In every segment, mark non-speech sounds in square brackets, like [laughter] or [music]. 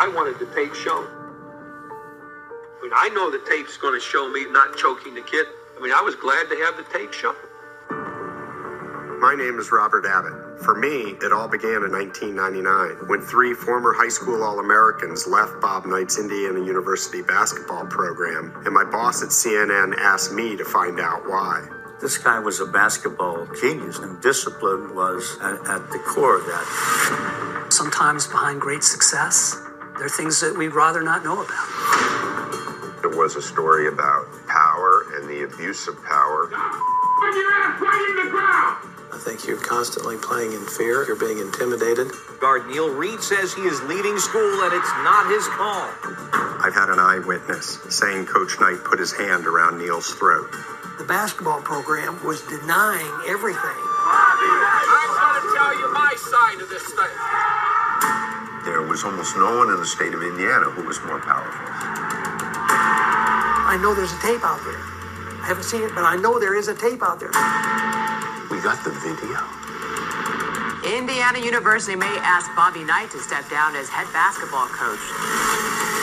I wanted the tape shown. I mean, I know the tape's going to show me not choking the kid. I mean, I was glad to have the tape shown. My name is Robert Abbott. For me, it all began in 1999 when three former high school All Americans left Bob Knight's Indiana University basketball program, and my boss at CNN asked me to find out why. This guy was a basketball genius, and discipline was at, at the core of that. Sometimes behind great success, there are things that we'd rather not know about. There was a story about power and the abuse of power. Put your ass right in the ground! I think you're constantly playing in fear. You're being intimidated. Guard Neil Reed says he is leaving school and it's not his call. I've had an eyewitness saying Coach Knight put his hand around Neil's throat. The basketball program was denying everything. I'm gonna tell you my side of this thing. There was almost no one in the state of Indiana who was more powerful. I know there's a tape out there. I haven't seen it, but I know there is a tape out there. We got the video. Indiana University may ask Bobby Knight to step down as head basketball coach.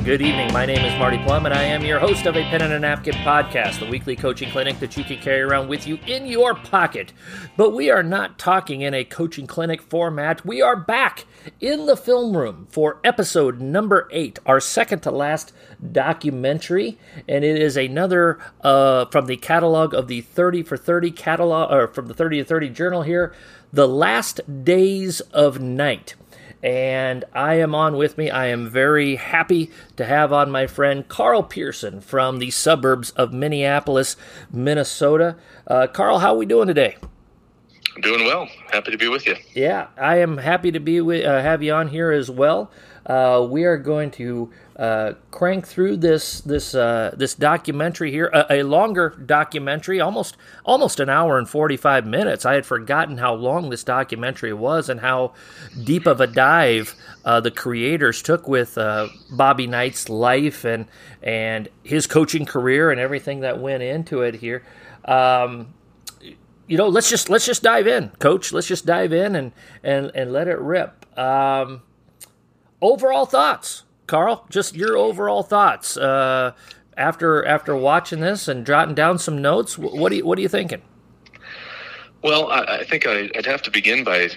Good good evening. My name is Marty Plum, and I am your host of a Pen and a Napkin podcast, the weekly coaching clinic that you can carry around with you in your pocket. But we are not talking in a coaching clinic format. We are back in the film room for episode number eight, our second to last documentary, and it is another uh, from the catalog of the 30 for 30 catalog, or from the 30 to 30 journal here, The Last Days of Knight and I am on with me. I am very happy to have on my friend Carl Pierson from the suburbs of Minneapolis, Minnesota. Uh, Carl, how are we doing today? Doing well. Happy to be with you. Yeah, I am happy to be with, uh, have you on here as well. Uh, we are going to uh, crank through this this uh, this documentary here, a, a, longer documentary, almost almost an hour and forty five minutes. I had forgotten how long this documentary was and how deep of a dive uh, the creators took with uh, Bobby Knight's life and and his coaching career and everything that went into it here. Um, you know, let's just let's just dive in, Coach. Let's just dive in and and and let it rip. Um, overall thoughts, Carl. Just your overall thoughts uh, after after watching this and jotting down some notes. What do you what are you thinking? Well, I, I think I, would have to begin by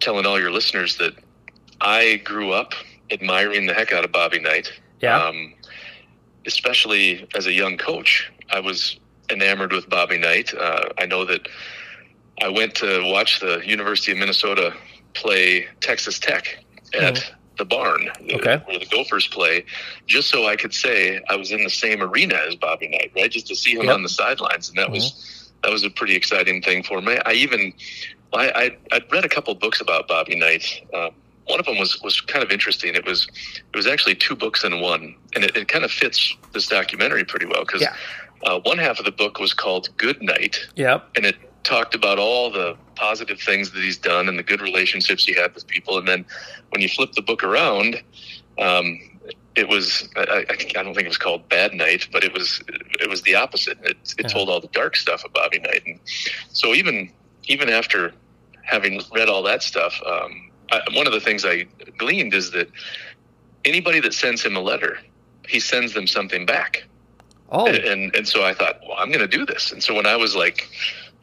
telling all your listeners that I grew up admiring the heck out of Bobby Knight. Yeah. Um, especially as a young coach, I was enamored with Bobby Knight. Uh, I know that I went to watch the University of Minnesota play Texas Tech at mm-hmm the barn okay. where the Gophers play, just so I could say I was in the same arena as Bobby Knight, right? Just to see him yep. on the sidelines, and that mm-hmm. was that was a pretty exciting thing for me. I even I I I'd read a couple books about Bobby Knight. Um, one of them was was kind of interesting. It was it was actually two books in one, and it, it kind of fits this documentary pretty well because yeah. uh, one half of the book was called Good Night, yep, and it talked about all the positive things that he's done and the good relationships he had with people. And then when you flip the book around, um, it was I, I, don't think it was called Bad Night, but it was it was the opposite. It, it yeah. told all the dark stuff of Bobby Knight, and so even even after having read all that stuff, um, I, one of the things I gleaned is that anybody that sends him a letter, he sends them something back. Oh, and and, and so I thought, well, I'm going to do this. And so when I was like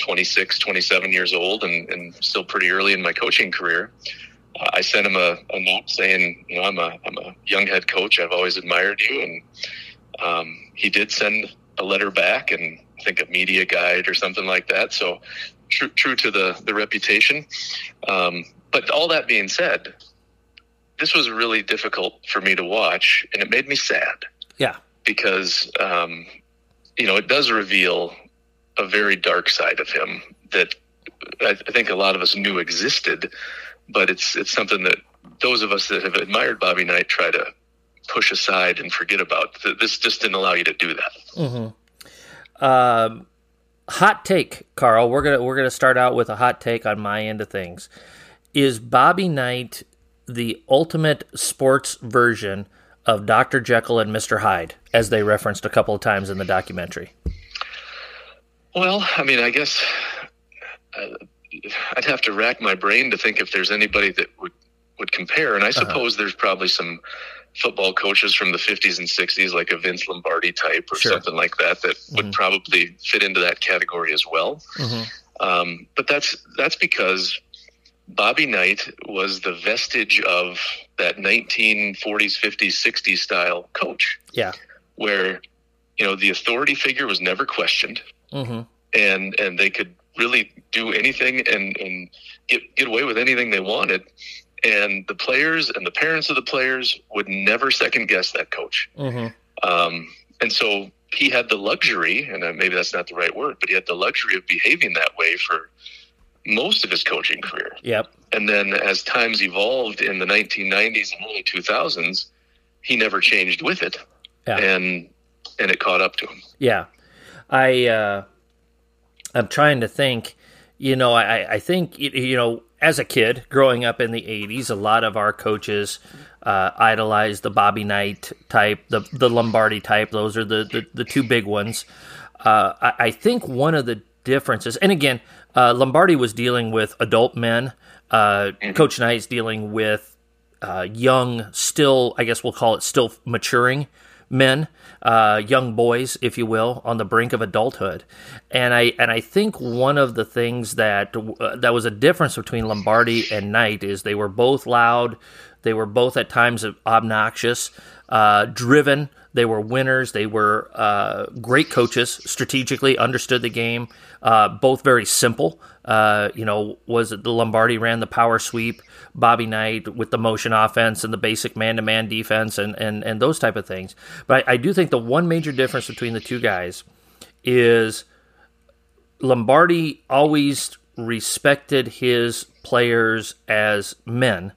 26, 27 years old and, and still pretty early in my coaching career. Uh, I sent him a, a, note saying, you know, I'm a, I'm a young head coach. I've always admired you. And um, he did send a letter back and I think a media guide or something like that. So true, true to the, the reputation. Um, but all that being said, this was really difficult for me to watch and it made me sad. Yeah. Because, um, you know, it does reveal a very dark side of him that I, think a lot of us knew existed, but it's it's something that those of us that have admired Bobby Knight try to push aside and forget about. This just didn't allow you to do that. Mm-hmm. Um, hot take, Carl. We're gonna we're gonna start out with a hot take on my end of things. Is Bobby Knight the ultimate sports version of Dr. Jekyll and Mr. Hyde, as they referenced a couple of times in the documentary? Well, I mean, I guess uh, I'd have to rack my brain to think if there's anybody that would would compare, and I suppose uh-huh. there's probably some football coaches from the 50s and 60s, like a Vince Lombardi type or sure. something like that, that mm-hmm. would probably fit into that category as well. Mm-hmm. Um, but that's that's because Bobby Knight was the vestige of that 1940s, 50s, 60s style coach. Yeah, where you know the authority figure was never questioned, mm-hmm. and and they could really do anything and and get get away with anything they wanted and the players and the parents of the players would never second guess that coach. Mm-hmm. Um, and so he had the luxury, and maybe that's not the right word, but he had the luxury of behaving that way for most of his coaching career. Yep. And then as times evolved in the 1990s and early 2000s, he never changed with it. Yeah. And and it caught up to him. Yeah. I uh I'm trying to think, you know, I I think you know as a kid growing up in the 80s, a lot of our coaches uh, idolized the Bobby Knight type, the, the Lombardi type. Those are the, the, the two big ones. Uh, I, I, think one of the differences, and again, uh, Lombardi was dealing with adult men. Uh, mm-hmm. Coach Knight's dealing with uh, young, still, I guess we'll call it still maturing men uh, young boys, if you will, on the brink of adulthood. And I and I think one of the things that uh, that was a difference between Lombardi and Knight is they were both loud, they were both at times obnoxious, uh, driven. They were winners. They were uh, great coaches, strategically understood the game. Uh, both very simple. Uh, you know, was it the Lombardi ran the power sweep? Bobby Knight with the motion offense and the basic man to man defense and, and, and those type of things. But I, I do think the one major difference between the two guys is Lombardi always respected his players as men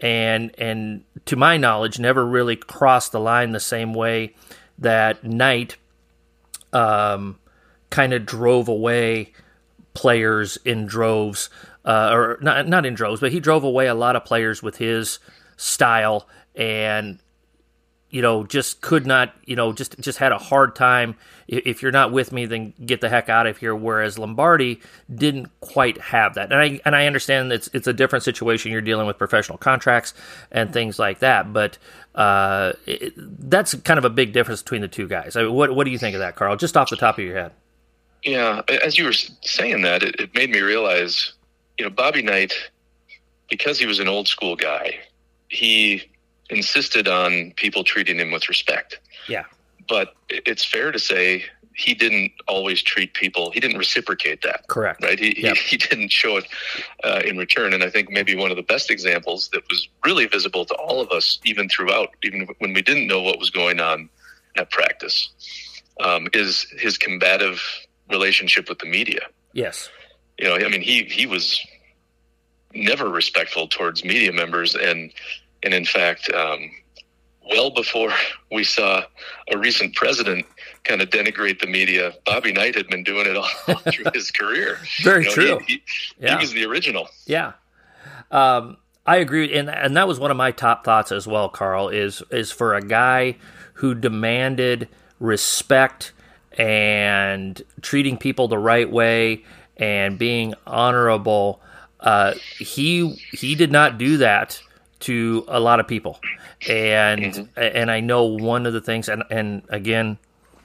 and and to my knowledge never really crossed the line the same way that Knight um, kind of drove away players in droves uh, or not not in droves, but he drove away a lot of players with his style and you know just could not you know just just had a hard time. If you're not with me then get the heck out of here. Whereas Lombardi didn't quite have that. And I and I understand it's it's a different situation. You're dealing with professional contracts and things like that. But uh, it, that's kind of a big difference between the two guys. I mean, what what do you think of that Carl? Just off the top of your head. Yeah as you were saying that it, it made me realize you know, Bobby Knight, because he was an old school guy, he insisted on people treating him with respect. Yeah. But it's fair to say he didn't always treat people. He didn't reciprocate that. Correct. Right. He yep. he, [laughs] he, didn't show it uh, in return. And I think maybe one of the best examples that was really visible to all of us, even throughout, even when we didn't know what was going on at practice, um, is his combative relationship with the media. Yes you know, I mean, he he was never respectful towards media members, and and in fact, um, well before we saw a recent president kind of denigrate the media, Bobby Knight had been doing it all [laughs] through his career. Very you know, true. He, he, yeah. he, was the original. Yeah. Um, I agree, and and that was one of my top thoughts as well. Carl is is for a guy who demanded respect and treating people the right way and being honorable. Uh, he he did not do that to a lot of people, and mm-hmm. and I know one of the things, and and again,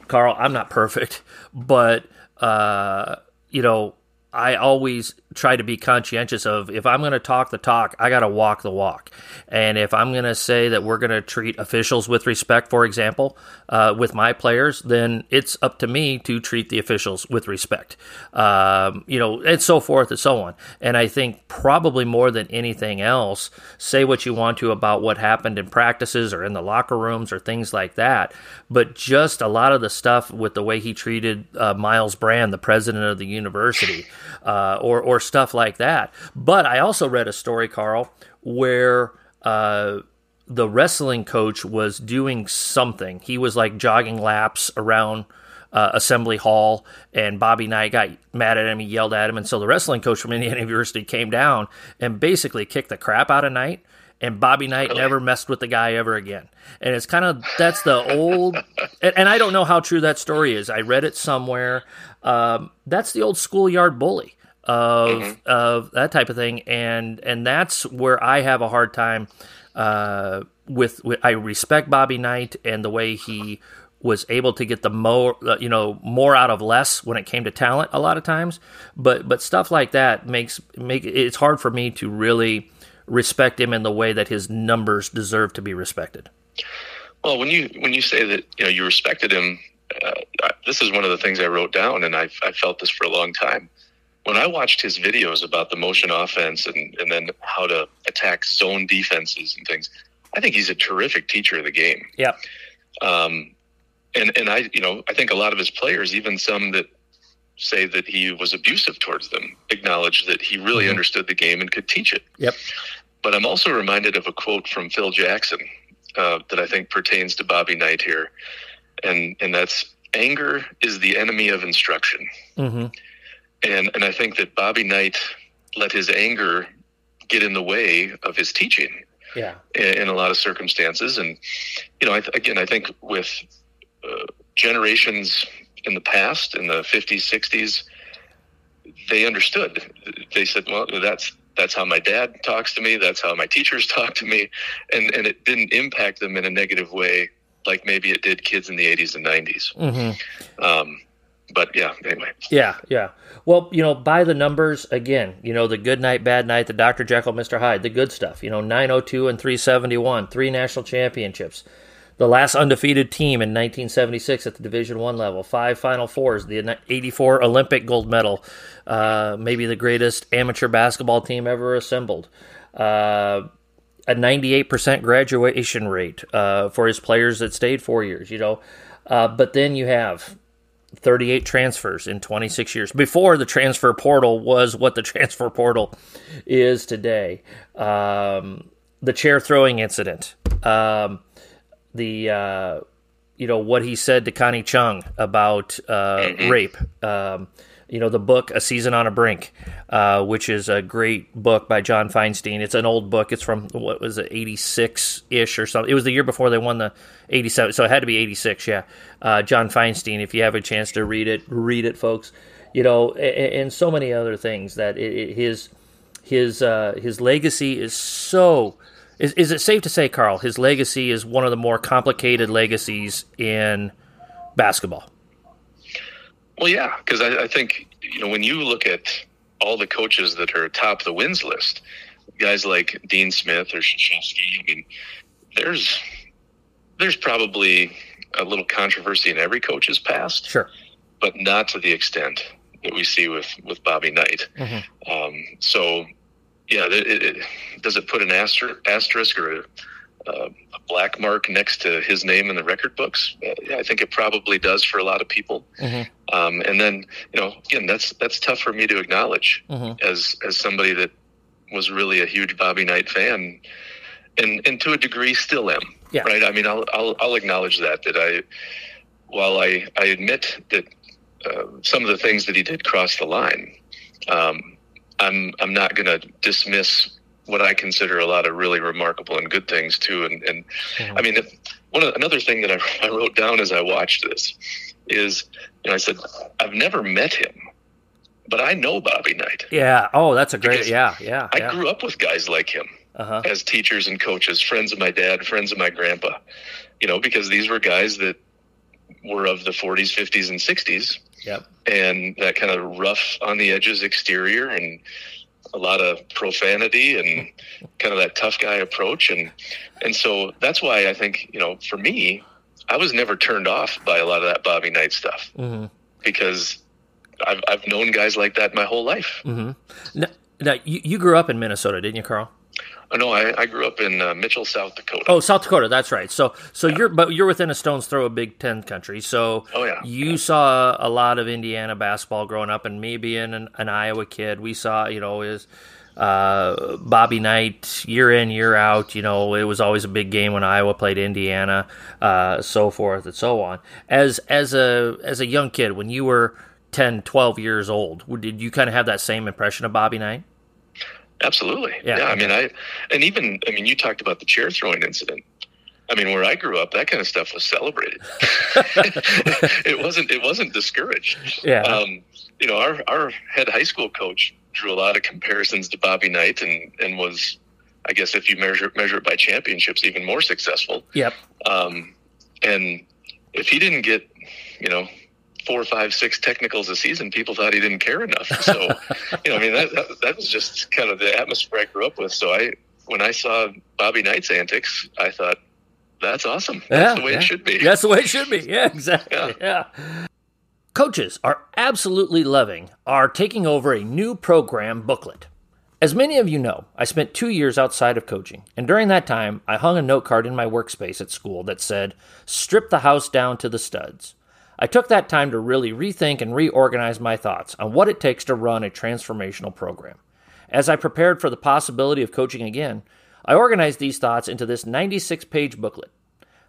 Carl, I'm not perfect, [laughs] but uh, you know I always try to be conscientious of if I'm going to talk the talk, I got to walk the walk. And if I'm going to say that we're going to treat officials with respect, for example, uh, with my players, then it's up to me to treat the officials with respect. Um, you know, and so forth and so on. And I think probably more than anything else, say what you want to about what happened in practices or in the locker rooms or things like that. But just a lot of the stuff with the way he treated uh, Myles Brand, the president of the university uh, or or stuff like that. But I also read a story, Carl, where uh, the wrestling coach was doing something. He was like jogging laps around uh, assembly hall, and Bobby Knight got mad at him. He yelled at him, and so the wrestling coach from [laughs] Indiana University came down and basically kicked the crap out of Knight. And Bobby Knight Really? never messed with the guy ever again. And it's kind of that's the old, and, and I don't know how true that story is. I read it somewhere. Um, that's the old schoolyard bully of of that type of thing, and and that's where I have a hard time uh, with, with. I respect Bobby Knight and the way he was able to get the more uh, you know more out of less when it came to talent a lot of times, but but stuff like that makes make it's hard for me to really respect him in the way that his numbers deserve to be respected. Well, when you when you say that you know you respected him, uh, I- this is one of the things I wrote down, and I've I felt this for a long time. When I watched his videos about the motion offense and and then how to attack zone defenses and things, I think he's a terrific teacher of the game. Yeah. Um, and and I you know I think a lot of his players, even some that say that he was abusive towards them, acknowledge that he really Mhm. understood the game and could teach it. Yep. But I'm also reminded of a quote from Phil Jackson uh, that I think pertains to Bobby Knight here, and and that's anger is the enemy of instruction. Mm-hmm. And and I think that Bobby Knight let his anger get in the way of his teaching Yeah. in, in a lot of circumstances. And you know, I th- again, I think with uh, generations in the past, in the 50s, 60s, they understood. They said, "Well, that's that's how my dad talks to me. That's how my teachers [laughs] talk to me," and and it didn't impact them in a negative way, like maybe it did kids in the 80s and 90s. Mm-hmm. Um, but yeah, anyway. Yeah, yeah. Well, you know, by the numbers again, you know, the good night, bad night, the Dr. Jekyll, Mr. Hyde, the good stuff. You know, 902 and 371, three national championships. The last undefeated team in 1976 at the Division One level, five Final Fours, the 84 Olympic gold medal, uh, maybe the greatest amateur basketball team ever assembled. Uh, a 98% graduation rate uh, for his players that stayed four years, you know. Uh, but then you have 38 transfers in 26 years before the transfer portal was what the [laughs] transfer portal is today. Um, the chair throwing incident, um, the uh, you know what he said to Connie Chung about uh, rape. Um, you know the book A Season on a Brink, uh, which is a great book by John Feinstein. It's an old book. It's from what was it, eighty six ish or something. It was the year before they won the eighty seven, so it had to be eighty six. Yeah, uh, John Feinstein. If you have a chance to read it, read it, folks. You know, and, and so many other things that it, it, his his uh, his legacy is so. Is, is it safe to say, Carl, his legacy is one of the more complicated legacies in basketball? Well, yeah, because I, I think you know when you look at all the coaches that are atop the wins list, guys like Dean Smith or Krzyzewski, I mean, there's there's probably a little controversy in every coach's past, Sure. but not to the extent that we see with with Bobby Knight. Mhm. Um, so, yeah, it, it, does it put an aster, asterisk or a, uh, a black mark next to his name in the record books? Uh, I think it probably does for a lot of people. Mhm. Um, and then, you know, again, that's that's tough for me to acknowledge Mhm. as as somebody that was really a huge Bobby Knight fan, and and to a degree still am. Yeah. Right. I mean, I'll I'll, I'll acknowledge that that I, while I I admit that uh, some of the things that he did cross the line, um, I'm I'm not going to dismiss what I consider a lot of really remarkable and good things too. And and I mean, if, one of, another thing that I, [laughs] I wrote down as I watched this is, you know, I said I've never met him, but I know Bobby Knight. Yeah. Oh, that's a great. Yeah. Yeah. I yeah. grew up with guys like him Uh-huh. as teachers and coaches, friends of my dad, friends of my grandpa, you know, because these were guys that were of the 40s, 50s, and 60s, Yep. and that kind of rough on the edges exterior and a lot of profanity and kind of that tough guy approach. And, and so that's why I think, you know, for me, I was never turned off by a lot of that Bobby Knight stuff hmm because I've, I've known guys like that my whole life. hmm Now, now you, you grew up in Minnesota, didn't you, Carl? Oh no, I, I grew up in uh, Mitchell, South Dakota. Oh, South Dakota. That's right. So, so yeah. you're but you're within a stone's throw of Big Ten country. So, oh yeah, you yeah. saw a lot of Indiana basketball growing up, and me being an, an Iowa kid, we saw you know is uh, Bobby Knight year in year out. You know, it was always a big game when Iowa played Indiana, uh, so forth and so on. As as a as a young kid, when you were 10, 12 years old, did you kind of have that same impression of Bobby Knight? Absolutely. Yeah. yeah. I mean, I, and even, I mean, you talked about the chair throwing incident. I mean, where I grew up, that kind of stuff was celebrated. [laughs] it wasn't, it wasn't discouraged. Yeah. Um, you know, our, our head high school coach drew a lot of comparisons to Bobby Knight and, and was, I guess, if you measure, measure it by championships, even more successful. Yep. Um, and if he didn't get, you know, four, five, six technicals a season, people thought he didn't care enough. So, [laughs] you know, I mean, that, that, that was just kind of the atmosphere I grew up with. So I, when I saw Bobby Knight's antics, I thought, that's awesome. That's yeah, the way yeah. it should be. That's the way it should be. Yeah, [laughs] exactly. Yeah. yeah. Coaches are absolutely loving our taking over a new program booklet. As many of you know, I spent two years outside of coaching, and during that time, I hung a note card in my workspace at school that said, Strip the house down to the studs. I took that time to really rethink and reorganize my thoughts on what it takes to run a transformational program. As I prepared for the possibility of coaching again, I organized these thoughts into this 96 page booklet.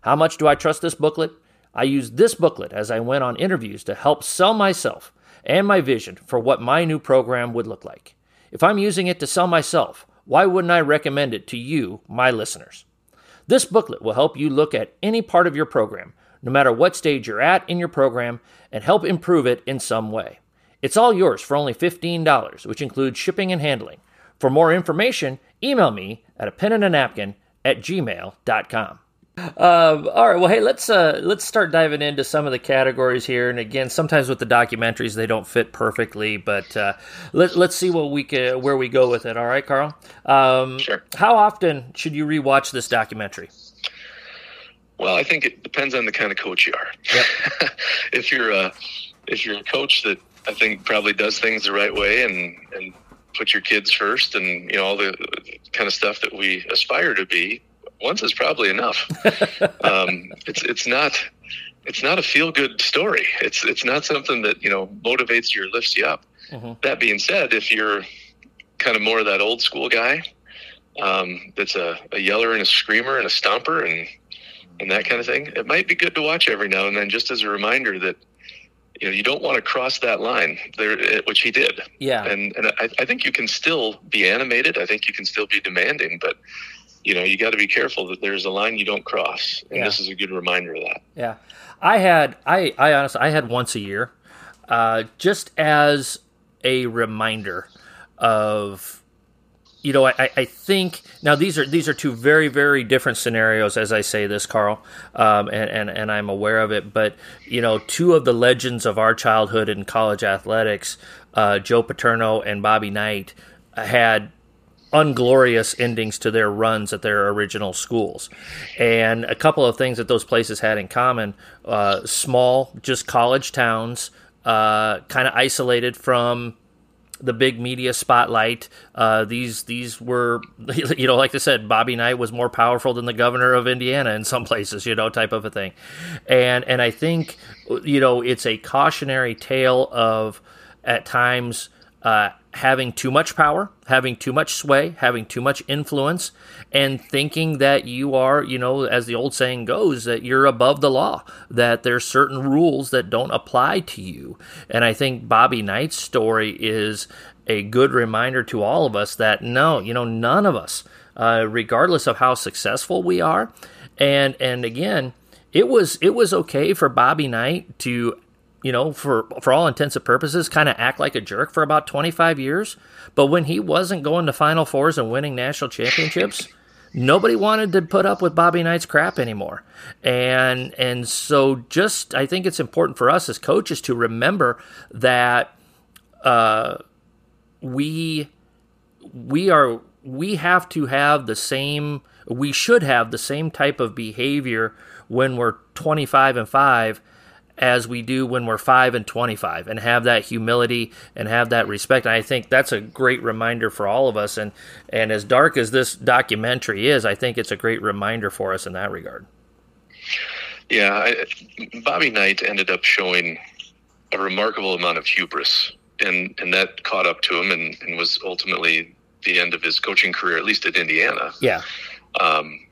How much do I trust this booklet? I used this booklet as I went on interviews to help sell myself and my vision for what my new program would look like. If I'm using it to sell myself, why wouldn't I recommend it to you, my listeners? This booklet will help you look at any part of your program no matter what stage you're at in your program, and help improve it in some way. It's all yours for only $15, which includes shipping and handling. For more information, email me at a pen and a napkin at gmail.com. Um, all right. Well, hey, let's uh, let's start diving into some of the categories here. And again, sometimes with the documentaries, they don't fit perfectly, but uh, let, let's see what we can, where we go with it. All right, Carl. Um, sure. How often should you rewatch this documentary? Well, I think it depends on the kind of coach you are. Yep. [laughs] if you're a if you're a coach that I think probably does things the right way and and put your kids first and you know all the kind of stuff that we aspire to be, once is probably enough. [laughs] um, it's it's not it's not a feel good story. It's it's not something that you know motivates you or lifts you up. Mm-hmm. That being said, if you're kind of more of that old school guy, um, that's a, a yeller and a screamer and a stomper and and that kind of thing, it might be good to watch every now and then, just as a reminder that you know you don't want to cross that line there, eh, which he did. Yeah, and and I, I think you can still be animated. I think you can still be demanding, but you know you got to be careful that there's a line you don't cross, and yeah. this is a good reminder of that. Yeah, I had I I honestly I had once a year, uh, just as a reminder of you know, I, I think now these are these are two very very different scenarios as I say this, Carl, um, and, and and I'm aware of it. But you know, two of the legends of our childhood in college athletics, uh, Joe Paterno and Bobby Knight, had unglorious endings to their runs at their original schools. And a couple of things that those places had in common uh, small, just college towns, uh, kind of isolated from the big media spotlight. Uh, these these were, [laughs] you know, like I said, Bobby Knight was more powerful than the governor of Indiana in some [laughs] places, you know, type of a thing. And and I think, you know, it's a cautionary tale of at times uh, having too much power, having too much sway, having too much influence, and thinking that you are, you know, as the old saying goes, that you're above the law, that there's certain rules that don't apply to you. And I think Bobby Knight's story is a good reminder to all of us that no, you know, none of us, uh, regardless of how successful we are, and and again, it was it was okay for Bobby Knight to you know, for for all intents and purposes, kind of act like a jerk for about 25 years. But when he wasn't going to Final Fours and winning national championships, nobody wanted to put up with Bobby Knight's crap anymore. And and so just I think it's important for us as coaches to remember that uh, we we are we have to have the same we should have the same type of behavior when we're 25 and 5 as we do when we're 5 and 25 and have that humility and have that respect. And I think that's a great reminder for all of us. And, and as dark as this documentary is, I think it's a great reminder for us in that regard. Yeah, I, Bobby Knight ended up showing a remarkable amount of hubris, and, and that caught up to him and, and was ultimately the end of his coaching career, at least at Indiana. Yeah. Um,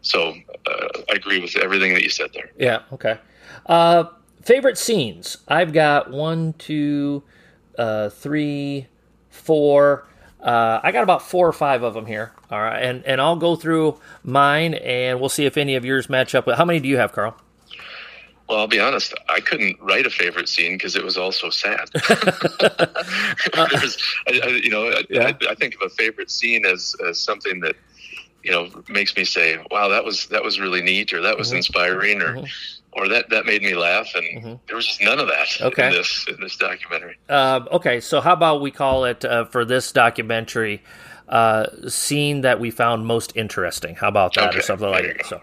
so uh, I agree with everything that you said there. Yeah. Okay. Uh, favorite scenes? I've got one, two, uh, three, four. Uh, I got about four or five of them here. All right, and and I'll go through mine, and we'll see if any of yours match up with. How many do you have, Carl? Well, I'll be honest. I couldn't write a favorite scene because it was all so sad. [laughs] [laughs] I, I, you know, I, Yeah. I, think of a favorite scene as, as something that you know makes me say, "Wow, that was that was really neat," or "That was Mhm. inspiring," or Mhm. Or that that made me laugh. And there was just none of that Okay. in this in this documentary. Uh, okay, so how about we call it uh, for this documentary? Uh, scene that we found most interesting. How about that, or something like that? So,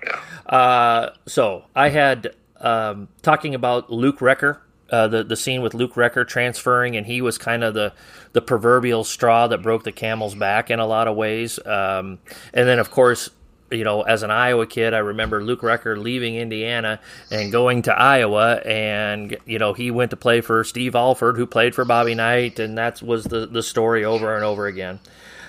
uh, so I had um, talking about Luke Recker, uh, the the scene with Luke Recker transferring, and he was kind of the the proverbial straw that broke the camel's back in a lot of ways. Um, and then, of course, you know, as an Iowa kid, I remember Luke Recker leaving Indiana and going to Iowa, and you know, he went to play for Steve Alford, who played for Bobby Knight, and that was the the story over and over again.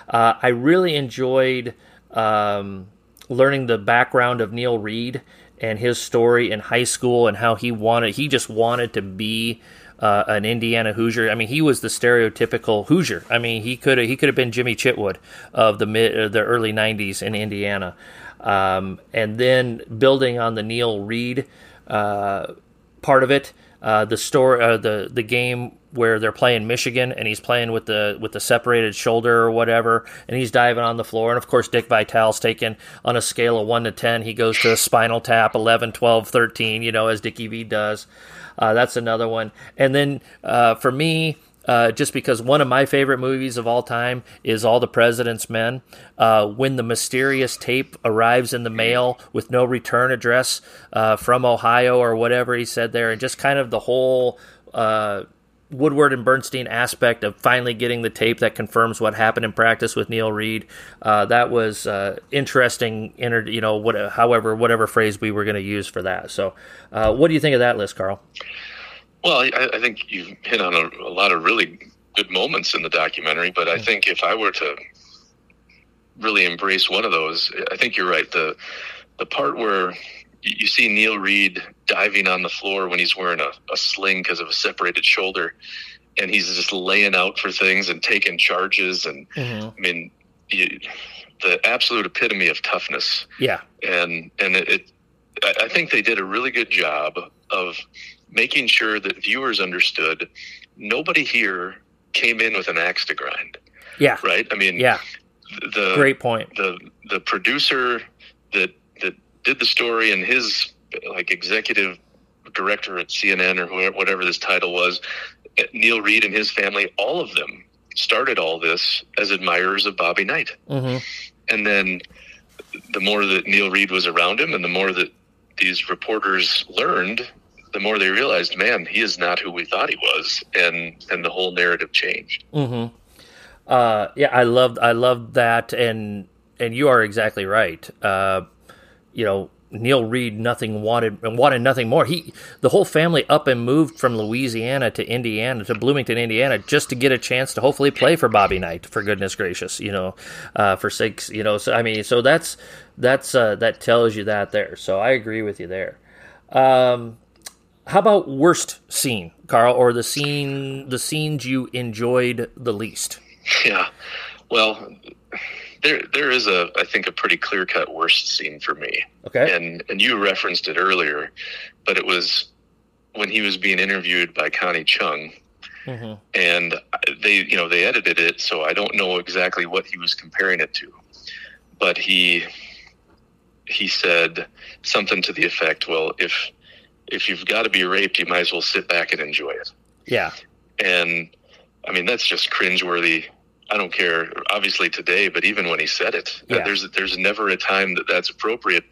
Uh, I really enjoyed um, learning the background of Neil Reed and his story in high school and how he wanted he just wanted to be uh, an Indiana Hoosier. I mean, he was the stereotypical Hoosier. I mean, he could he could have been Jimmy Chitwood of the mid uh, the early '90s in Indiana. Um, and then building on the Neil Reed uh, part of it, uh, the story, uh, the the game where they're playing Michigan and he's playing with the with the separated shoulder or whatever, and he's diving on the floor. And of course, Dick Vitale's taken on a scale of one to ten. He goes to a spinal tap 11, 12, 13, You know, as Dickie V does. Uh, that's another one. And then uh, for me, uh, just because one of my favorite movies of all time is All the President's Men. Uh, when the mysterious tape arrives in the mail with no return address uh, from Ohio or whatever he said there, and just kind of the whole. Woodward and Bernstein aspect of finally getting the tape that confirms what happened in practice with Neil Reed. Uh, that was uh, interesting. Inter- you know, what, however, whatever phrase we were going to use for that. So, uh, what do you think of that list, Carl? Well, I, I think you've hit on a, a lot of really good moments in the documentary, but I think if I were to really embrace one of those, I think you're right. The the part where you see Neil Reed diving on the floor when he's wearing a, a sling because of a separated shoulder, and he's just laying out for things and taking charges, and mm-hmm. I mean, you, the absolute epitome of toughness Yeah. and and it, it I- think they did a really good job of making sure that viewers understood nobody here came in with an axe to grind Yeah. right i mean Yeah. the Great point. the the producer that did the story and his like executive director at cnn or whoever, whatever this title was neil reed and his family all of them started all this as admirers of bobby knight Mm-hmm. and then the more that Neil Reed was around him and the more that these reporters learned, the more they realized, man, he is not who we thought he was. And, and the whole narrative changed. Mm-hmm. Uh, yeah, I loved I loved that, and and you are exactly right. Uh, you know, Neil Reed nothing wanted and wanted nothing more. He the whole family up and moved from Louisiana to Indiana to Bloomington, Indiana, just to get a chance to hopefully play for Bobby Knight. For goodness gracious, you know, uh, for sakes, you know. So I mean, so that's that's uh, that tells you that there. So I agree with you there. Um, how about worst scene, Carl, or the scene the scenes you enjoyed the least? Yeah. Well, there there is a I think a pretty clear cut worst scene for me. Okay. And and you referenced it earlier, but it was when he was being interviewed by Connie Chung Mm-hmm. and they you know they edited it so i don't know exactly what he was comparing it to but he he said something to the effect well if if you've got to be raped you might as well sit back and enjoy it Yeah. and i mean that's just cringeworthy i don't care obviously today but even when he said it Yeah. there's there's never a time that that's appropriate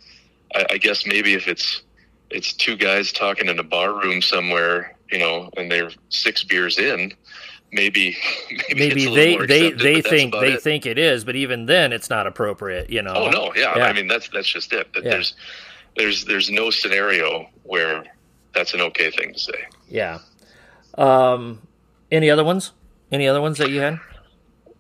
I, I guess maybe if it's it's two guys talking in a bar room somewhere, you know, and they're six beers in. Maybe [laughs] maybe, maybe they they they think they it. think it is, but even then, it's not appropriate. You know. Oh no, yeah. yeah. I mean, that's that's just it. Yeah. There's there's there's no scenario where that's an okay thing to say. Yeah. Um, any other ones? Any other ones that you had?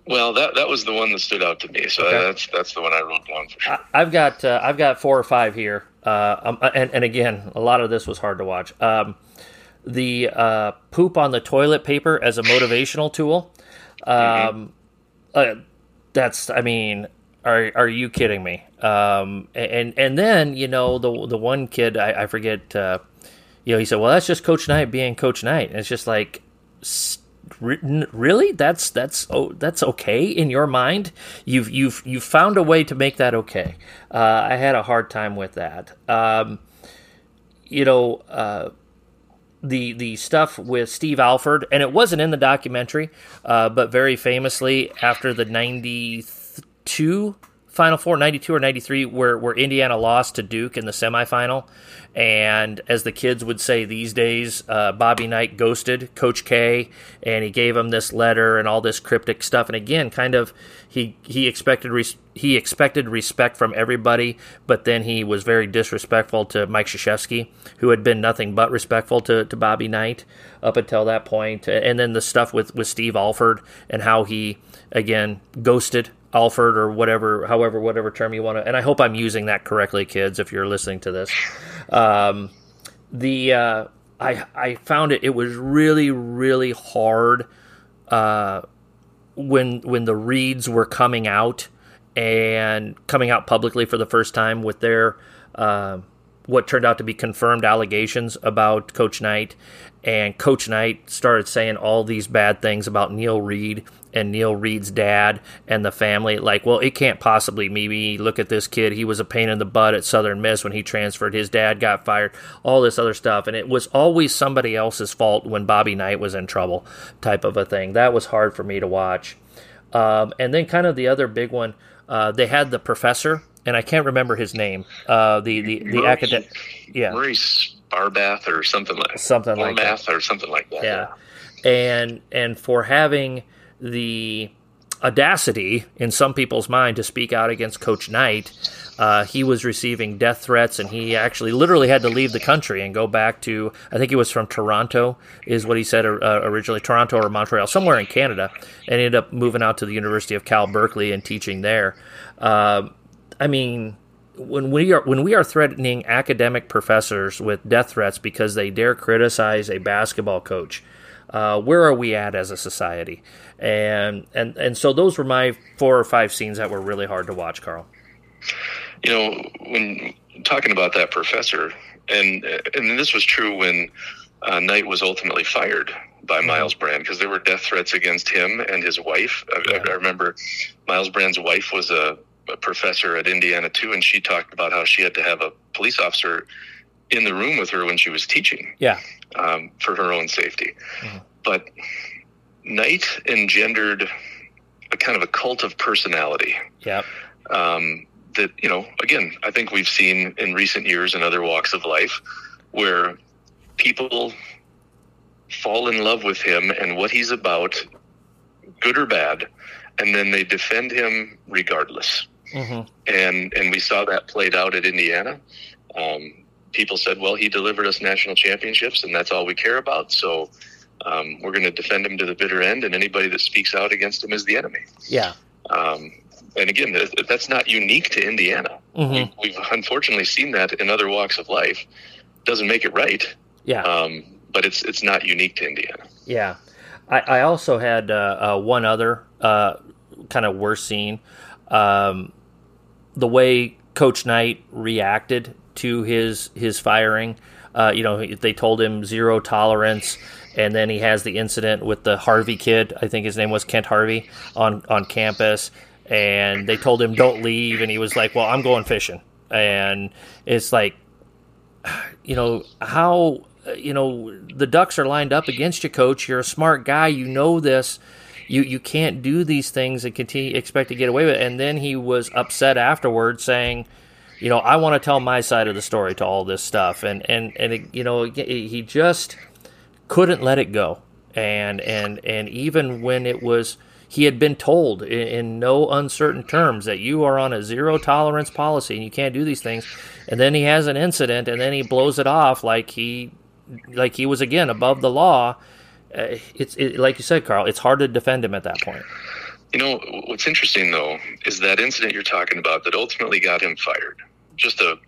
Well, that that was the one that stood out to me. So okay. that's that's the one I wrote down for sure. I, have got uh, I've got four or five here. Uh, um, uh, and and again, a lot of this was hard to watch. Um, the uh, poop on the toilet paper as a motivational tool. Um, mm-hmm. that's I mean, are are you kidding me? Um, and and then you know the the one kid I, I forget. Uh, you know, he said, "Well, that's just Coach Knight being Coach Knight." And it's just like. St- really? That's that's oh that's okay in your mind? You've you've you've found a way to make that okay. Uh, i had a hard time with that. Um, you know uh, the the stuff with Steve Alford, and it wasn't in the documentary, uh, but very famously after the '92 Final Four, 92 or 93, where, where Indiana lost to Duke in the semifinal. And as the kids would say these days, uh, Bobby Knight ghosted Coach K, and he gave him this letter and all this cryptic stuff. And again, kind of he he expected res- he expected respect from everybody, but then he was very disrespectful to Mike Krzyzewski, who had been nothing but respectful to, to Bobby Knight up until that point. And then the stuff with, with Steve Alford and how he again ghosted Alford or whatever, however, whatever term you want to. And I hope I'm using that correctly, kids, if you're listening to this. Um, the uh, I I found it. It was really really hard uh, when when the reads were coming out and coming out publicly for the first time with their. Uh, what turned out to be confirmed allegations about Coach Knight, and Coach Knight started saying all these bad things about Neil Reed and Neil Reed's dad and the family. Like, well, it can't possibly maybe look at this kid. He was a pain in the butt at Southern Miss when he transferred. His dad got fired. All this other stuff, and it was always somebody else's fault when Bobby Knight was in trouble, type of a thing. That was hard for me to watch. Um, and then kind of the other big one, uh, they had the professor and I can't remember his name. Uh, the the the academic, yeah, Maurice Barbath or something like something like that, or something like that. Yeah. yeah, and and for having the audacity in some people's mind to speak out against Coach Knight. Uh, he was receiving death threats, and he actually literally had to leave the country and go back to. I think he was from Toronto, is what he said uh, originally, Toronto or Montreal, somewhere in Canada, and ended up moving out to the University of Cal Berkeley and teaching there. Uh, I mean, when we are when we are threatening academic professors with death threats because they dare criticize a basketball coach, uh, where are we at as a society? And and and so those were my four or five scenes that were really hard to watch, Carl. You know, when talking about that professor, and and this was true when uh, Knight was ultimately fired by mm-hmm. Brand because there were death threats against him and his wife. I, yeah. I remember Myles Brand's wife was a a professor at Indiana too, and she talked about how she had to have a police officer in the room with her when she was teaching. Yeah. Um, for her own safety. Mm-hmm. But Knight engendered a kind of a cult of personality. Yeah. Um, that you know, again, I think we've seen in recent years in other walks of life where people fall in love with him and what he's about, good or bad, and then they defend him regardless. Mm-hmm. And and we saw that played out at Indiana. Um, people said, "Well, he delivered us national championships, and that's all we care about." So um, we're going to defend him to the bitter end, and anybody that speaks out against him is the enemy. Yeah. Um, and again, that's not unique to Indiana. Mm-hmm. We've, we've, unfortunately seen that in other walks of life. Doesn't make it right. Yeah. Um, but it's it's not unique to Indiana. Yeah. I, I also had uh, uh, one other uh, kind of worse scene. Um, the way Coach Knight reacted to his his firing. Uh, you know, they told him zero tolerance, and then he has the incident with the Harvey kid. I think his name was Kent Harvey on on campus, and they told him don't leave, and he was like, "Well, I'm going fishing," and it's like, you know, how you know the Ducks are lined up against you, coach. You're a smart guy. You know this you you can't do these things and continue expect to get away with it. And then he was upset afterwards, saying, you know, I want to tell my side of the story to all this stuff, and and and it, you know, he just couldn't let it go, and and and even when it was. He had been told in, in no uncertain terms that you are on a zero tolerance policy and you can't do these things. And then he has an incident, and then he blows it off like he, like he was again above the law. Uh, it's it, like you said, Carl. It's hard to defend him at that point. You know, what's interesting though is that incident you're talking about that ultimately got him fired. Just a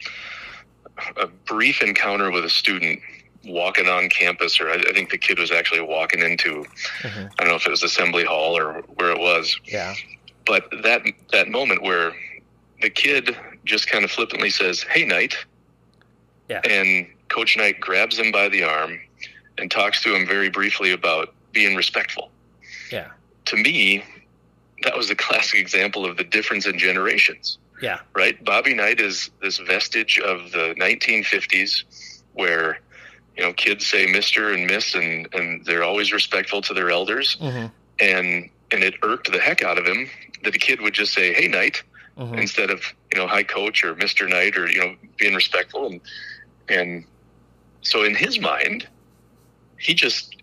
a brief encounter with a student walking on campus, or I, I think the kid was actually walking into, mm-hmm. I don't know if it was Assembly Hall or where it was. Yeah. But that that moment where the kid just kind of flippantly says, "Hey, Knight," yeah, and Coach Knight grabs him by the arm and talks to him very briefly about being respectful. Yeah. To me, that was a classic example of the difference in generations. Yeah. Right? Bobby Knight is this vestige of the 1950s where, you know, kids say Mr. and Miss and, and they're always respectful to their elders. Mm-hmm. And, and it irked the heck out of him that a kid would just say, Hey, Knight, mm-hmm. instead of, you know, hi coach or Mr. Knight or, you know, being respectful. And, and so in his mind, he just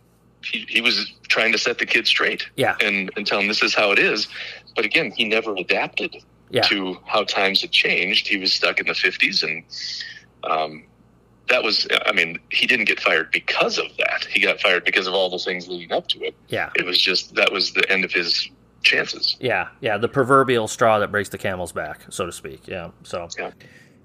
he, he was trying to set the kid straight yeah. and, and tell him this is how it is. But again he never adapted yeah. to how times had changed. He was stuck in the 50s and um, that was i mean he didn't get fired because of that. He got fired because of all the things leading up to it. Yeah. It was just that was the end of his chances. Yeah. Yeah. The proverbial straw that breaks the camel's back so to speak. Yeah. So yeah.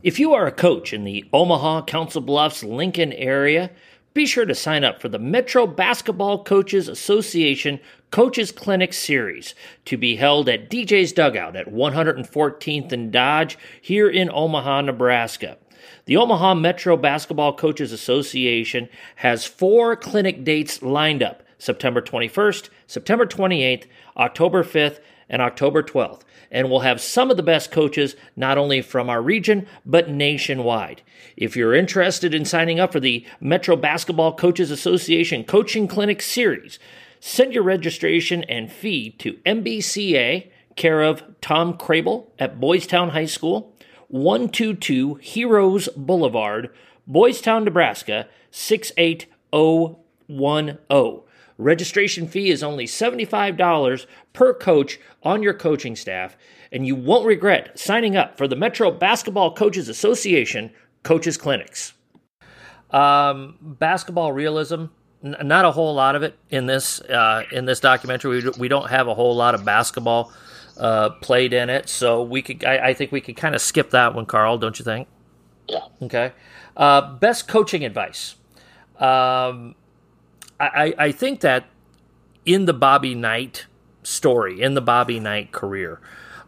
if you are a coach in the omaha council bluffs lincoln area be sure to sign up for the Metro Basketball Coaches Association Coaches Clinic Series to be held at DJ's Dugout at 114th and Dodge here in Omaha, Nebraska. The Omaha Metro Basketball Coaches Association has four clinic dates lined up September 21st, September 28th, October 5th, and October 12th and we'll have some of the best coaches not only from our region but nationwide. If you're interested in signing up for the Metro Basketball Coaches Association Coaching Clinic Series, send your registration and fee to MBCA, care of Tom Crable at Boys Town High School, 122 Heroes Boulevard, Boys Town, Nebraska 68010. Registration fee is only $75 per coach on your coaching staff, and you won't regret signing up for the Metro Basketball Coaches Association Coaches Clinics. Um, basketball realism, n- not a whole lot of it in this uh, in this documentary. We, we don't have a whole lot of basketball uh, played in it, so we could. I, I think we could kind of skip that one, Carl. Don't you think? Yeah. Okay. Uh, best coaching advice. Um, I, I think that in the Bobby Knight story, in the Bobby Knight career,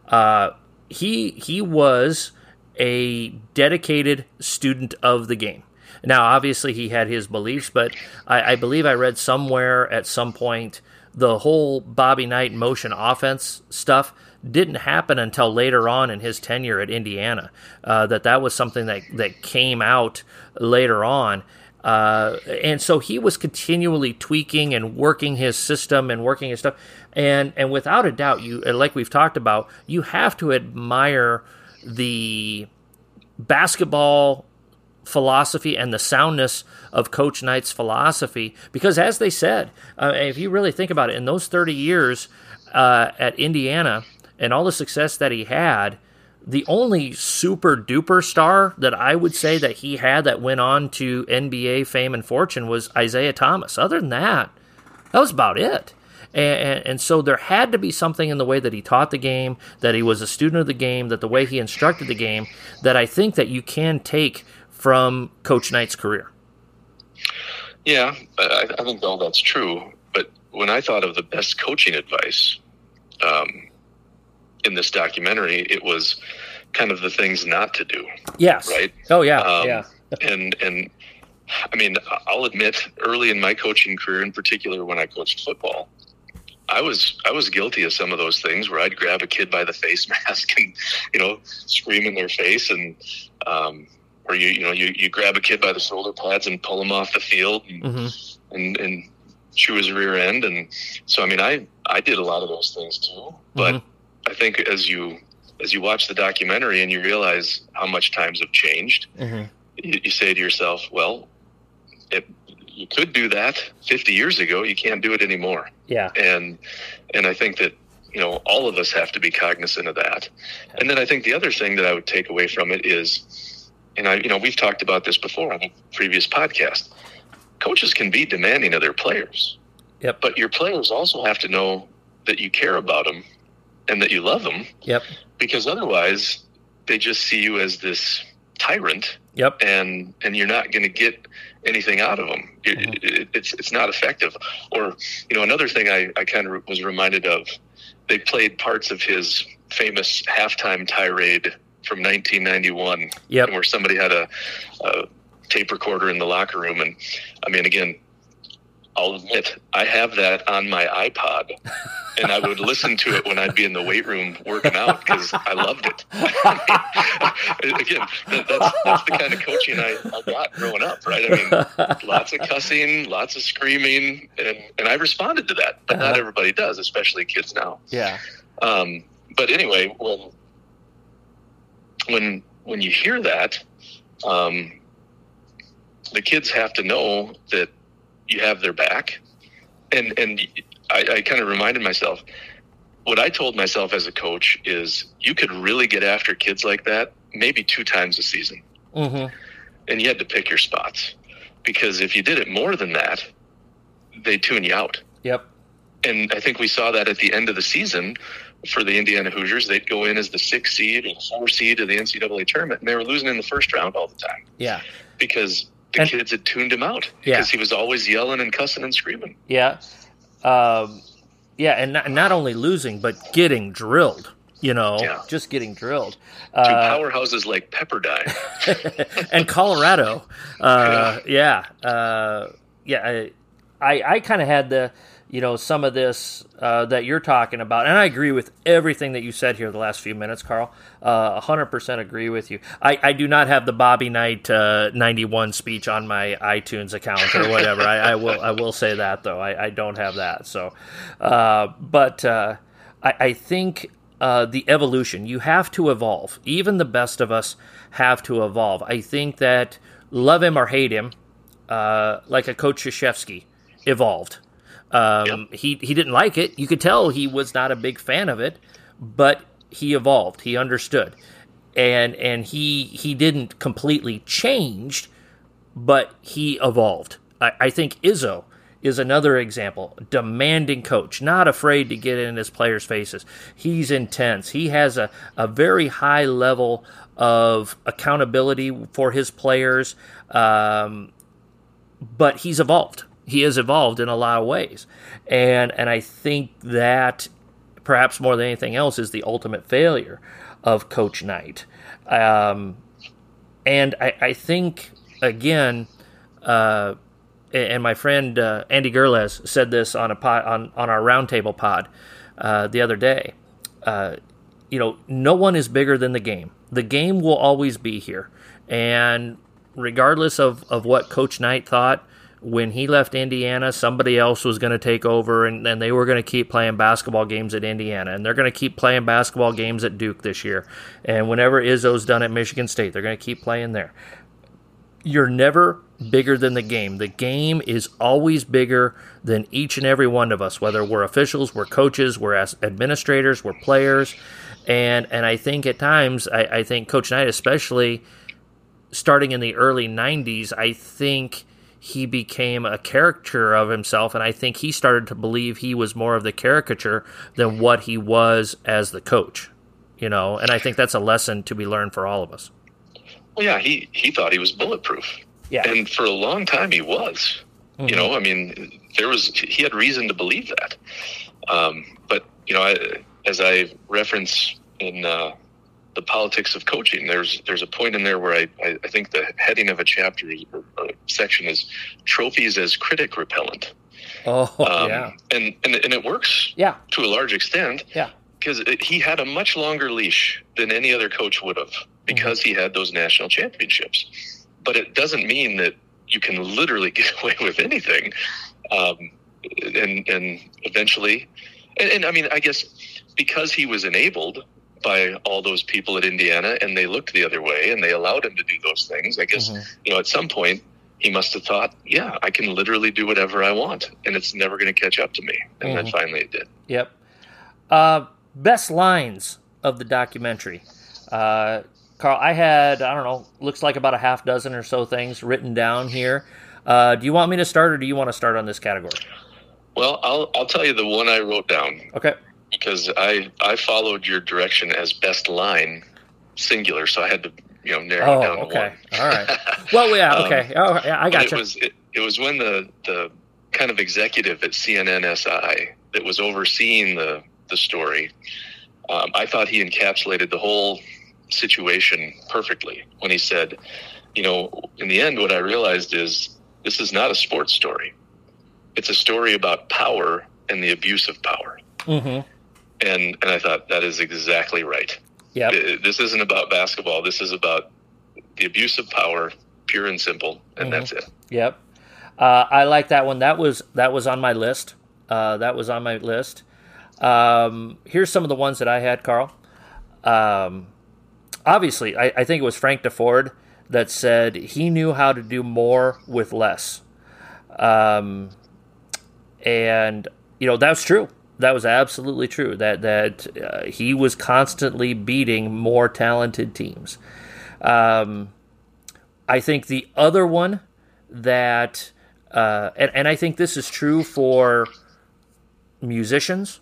uh, he he was a dedicated student of the game. Now, obviously, he had his beliefs, but I, I believe I read somewhere at some point the whole Bobby Knight motion offense stuff didn't happen until later on in his tenure at Indiana. Uh, that that was something that that came out later on, uh, and so he was continually tweaking and working his system and working his stuff. And and without a doubt, you like we've talked about, you have to admire the basketball philosophy and the soundness of Coach Knight's philosophy. Because as they said, uh, if you really think about it, in those 30 years uh, at Indiana and all the success that he had, the only super duper star that I would say that he had that went on to NBA fame and fortune was Isiah Thomas. Other than that, that was about it. And, and, and, so there had to be something in the way that he taught the game, that he was a student of the game, that the way he instructed the game, that I think that you can take from Coach Knight's career. Yeah, I, I think all that's true. But when I thought of the best coaching advice, um, in this documentary, it was kind of the things not to do. Yes. Right. Oh yeah. Um, yeah. and and I mean, I'll admit, early in my coaching career, in particular when I coached football, I was I was guilty of some of those things where I'd grab a kid by the face [laughs] mask and you know scream in their face and um, or you you know you, you grab a kid by the shoulder pads and pull him off the field and, mm-hmm. and and chew his rear end and so I mean I I did a lot of those things too but. Mm-hmm I think as you as you watch the documentary and you realize how much times have changed, Mhm. you, you say to yourself, well, it, you could do that 50 years ago. You can't do it anymore. Yeah. And, and I think that, you know, all of us have to be cognizant of that. And then I think the other thing that I would take away from it is, and I, you know, we've talked about this before on a previous podcast. Coaches can be demanding of their players. Yep. But your players also have to know that you care about them and that you love them Yep. because otherwise they just see you as this tyrant Yep. and and you're not going to get anything out of them mm-hmm. it, it, it's it's not effective or you know another thing i i kind of was reminded of they played parts of his famous halftime tirade from 1991 Yep. where somebody had a, a tape recorder in the locker room and i mean again I'll admit I have that on my iPod, and I would listen to it when I'd be in the weight room working out because I loved it. [laughs] Again, that, that's, that's the kind of coaching I, I got growing up, right? I mean, lots of cussing, lots of screaming, and, and I responded to that, but not everybody does, especially kids now. Yeah. Um, but anyway, when when when you hear that, um, the kids have to know that you have their back, and and I, I kind of reminded myself what I told myself as a coach is you could really get after kids like that maybe two times a season, Mm-hmm. and you had to pick your spots because if you did it more than that, they tune you out Yep. and I think we saw that at the end of the season for the Indiana Hoosiers. They'd go in as the sixth seed or four seed of the NCAA tournament, and they were losing in the first round all the time Yeah. because the And- kids had tuned him out Yeah. because he was always yelling and cussing and screaming. Yeah. Um, yeah, and not, not only losing, but getting drilled. You know, Yeah. just getting drilled. Two Uh, powerhouses like Pepperdine. [laughs] and Colorado. [laughs] Uh, yeah, uh, yeah. I, I, I kind of had the, you know, some of this uh, that you're talking about, and I agree with everything that you said here the last few minutes, Carl. Uh, hundred percent agree with you. I, I do not have the Bobby Knight uh, '91 speech on my iTunes account or whatever. I, I will, I will say that though. I, I don't have that. So, uh, but uh, I, I think uh, the evolution. You have to evolve. Even the best of us have to evolve. I think that love him or hate him, uh, like a coach Krzyzewski, evolved. Um, He he didn't like it. You could tell he was not a big fan of it, but he evolved. He understood, and and he he didn't completely changed, but he evolved. I, I think Izzo is another example. Demanding coach, not afraid to get in his players' faces. He's intense. He has a, a very high level of accountability for his players, um, but he's evolved. He has evolved in a lot of ways, and and I think that perhaps more than anything else is the ultimate failure of Coach Knight. Um, and I, I think again, uh, and my friend uh, Andy Gerles said this on a pod, on on our roundtable pod uh, the other day. Uh, you know, no one is bigger than the game. The game will always be here, and regardless of of what Coach Knight thought. When he left Indiana, somebody else was going to take over, and, and they were going to keep playing basketball games at Indiana, and they're going to keep playing basketball games at Duke this year. And whenever Izzo's done at Michigan State, they're going to keep playing there you're never bigger than the game. The game is always bigger than each and every one of us, whether we're officials, we're coaches, we're administrators, we're players. And and I think at times, I, I think Coach Knight, especially starting in the early 90s, I think he became a caricature of himself. And I think he started to believe he was more of the caricature than what he was as the coach. You know, and I think that's a lesson to be learned for all of us. Well, yeah, he he thought he was bulletproof. Yeah. and for a long time he was. You know, I mean, there was he had reason to believe that. Um, but you know, I, as I reference in uh, the politics of coaching, there's there's a point in there where I, I, I think the heading of a chapter is, or, or section is trophies as critic repellent. Oh, Um, yeah. and, and and it works Yeah. to a large extent Yeah. because he had a much longer leash than any other coach would have because he had those national championships. But it doesn't mean that you can literally get [laughs] away with anything. Um, and and eventually, and, and I mean, I guess because he was enabled by all those people at Indiana, and they looked the other way, and they allowed him to do those things. I guess you know at some point he must have thought, yeah, I can literally do whatever I want, and it's never going to catch up to me. And then Mhm. finally it did. Yep. Uh, best lines of the documentary. Uh, Carl, I had, I don't know, looks like about a half dozen or so things written down here. Uh, do you want me to start or do you want to start on this category? Well, I'll I'll tell you the one I wrote down Okay. Because I I followed your direction as best line singular, so I had to you know narrow it Oh, down to okay. one. All right. [laughs] Well, yeah, Um, okay. Oh, yeah, I got it you. was it, it was when the the kind of executive at CNNSI that was overseeing the the story. Um, I thought he encapsulated the whole situation perfectly when he said, "You know, in the end, what I realized is this is not a sports story. It's a story about power and the abuse of power." Mm-hmm. And and I thought that is exactly right. Yep. Th- This isn't about basketball. This is about the abuse of power, pure and simple, and Mhm. that's it. Yep. Uh, I like that one. That was that was on my list. Uh, that was on my list. Um, here's some of the ones that I had, Carl. Um, obviously, I, I think it was Frank Deford that said he knew how to do more with less. Um, and you know that's true. That was absolutely true. That that uh, he was constantly beating more talented teams. Um, I think the other one that, uh, and, and I think this is true for musicians,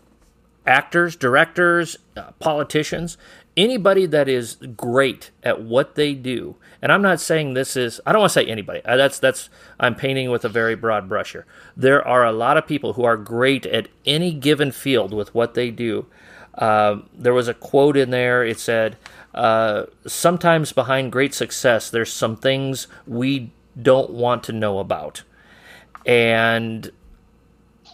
actors, directors, uh, politicians, anybody that is great at what they do. And I'm not saying this is, I don't want to say anybody. Uh, That's, that's, I'm painting with a very broad brush here. There are a lot of people who are great at any given field with what they do. Um, there was a quote in there. It said, uh, "Sometimes behind great success, there's some things we don't want to know about," and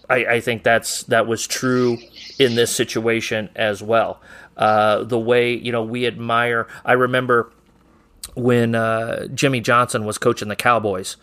I, I think that's that was true in this situation as well. Uh, the way you know we admire. I remember when uh, Jimmy Johnson was coaching the Cowboys,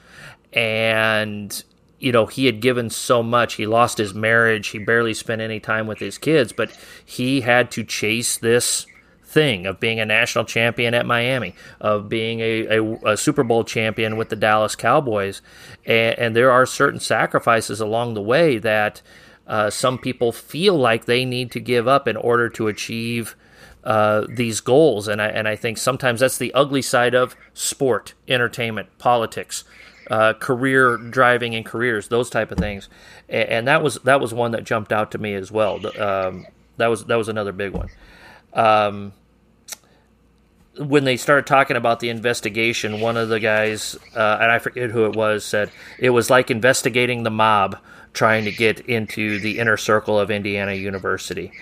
and you know he had given so much. He lost his marriage. He barely spent any time with his kids, but he had to chase this thing of being a national champion at Miami, of being a, a, a Super Bowl champion with the Dallas Cowboys, and, and there are certain sacrifices along the way that uh, some people feel like they need to give up in order to achieve uh, these goals. And I, and I think sometimes that's the ugly side of sport, entertainment, politics, uh, career driving and careers, those type of things. And, and that was that was one that jumped out to me as well. Um, that was that was another big one. Um, when they started talking about the investigation, one of the guys, uh, and I forget who it was, said it was like investigating the mob trying to get into the inner circle of Indiana University.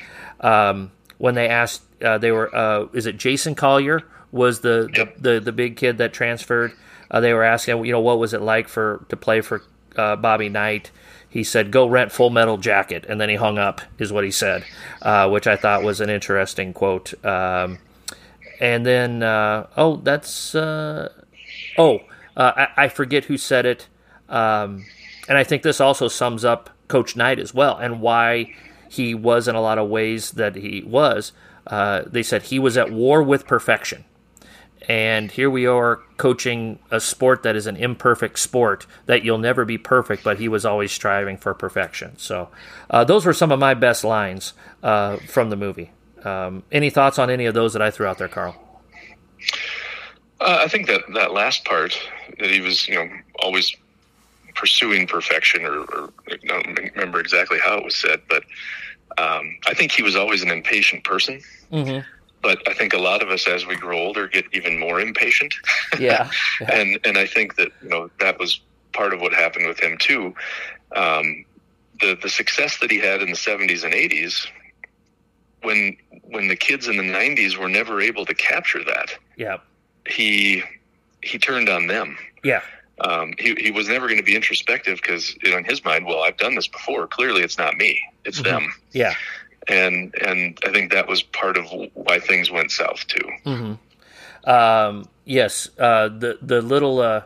Um, when they asked, uh, they were, uh, is it Jason Collier was the the, the, the big kid that transferred? Uh, they were asking, you know, what was it like for to play for uh, Bobby Knight? He said, "Go rent Full Metal Jacket," and then he hung up. Is what he said, uh, which I thought was an interesting quote. Um, and then, uh, oh, that's uh, oh, uh, I, I forget who said it. Um, and I think this also sums up Coach Knight as well, and why he was in a lot of ways that he was. Uh, they said he was at war with perfection. And here we are coaching a sport that is an imperfect sport that you'll never be perfect, but he was always striving for perfection. So, uh, those were some of my best lines uh, from the movie. Um, any thoughts on any of those that I threw out there, Carl? Uh, I think that that last part that he was, you know, always pursuing perfection, or, or I don't remember exactly how it was said, but um, I think he was always an impatient person. Mm-hmm. But I think a lot of us, as we grow older, get even more impatient. Yeah. [laughs] and and I think that you know that was part of what happened with him too. Um, the the success that he had in the seventies and eighties, when when the kids in the nineties were never able to capture that, Yeah. he he turned on them. Yeah. Um, he he was never going to be introspective because you know, in his mind, well, I've done this before. Clearly, it's not me; it's Mhm. them. Yeah. And and I think that was part of why things went south too. hmm Um, yes, uh, the the little uh,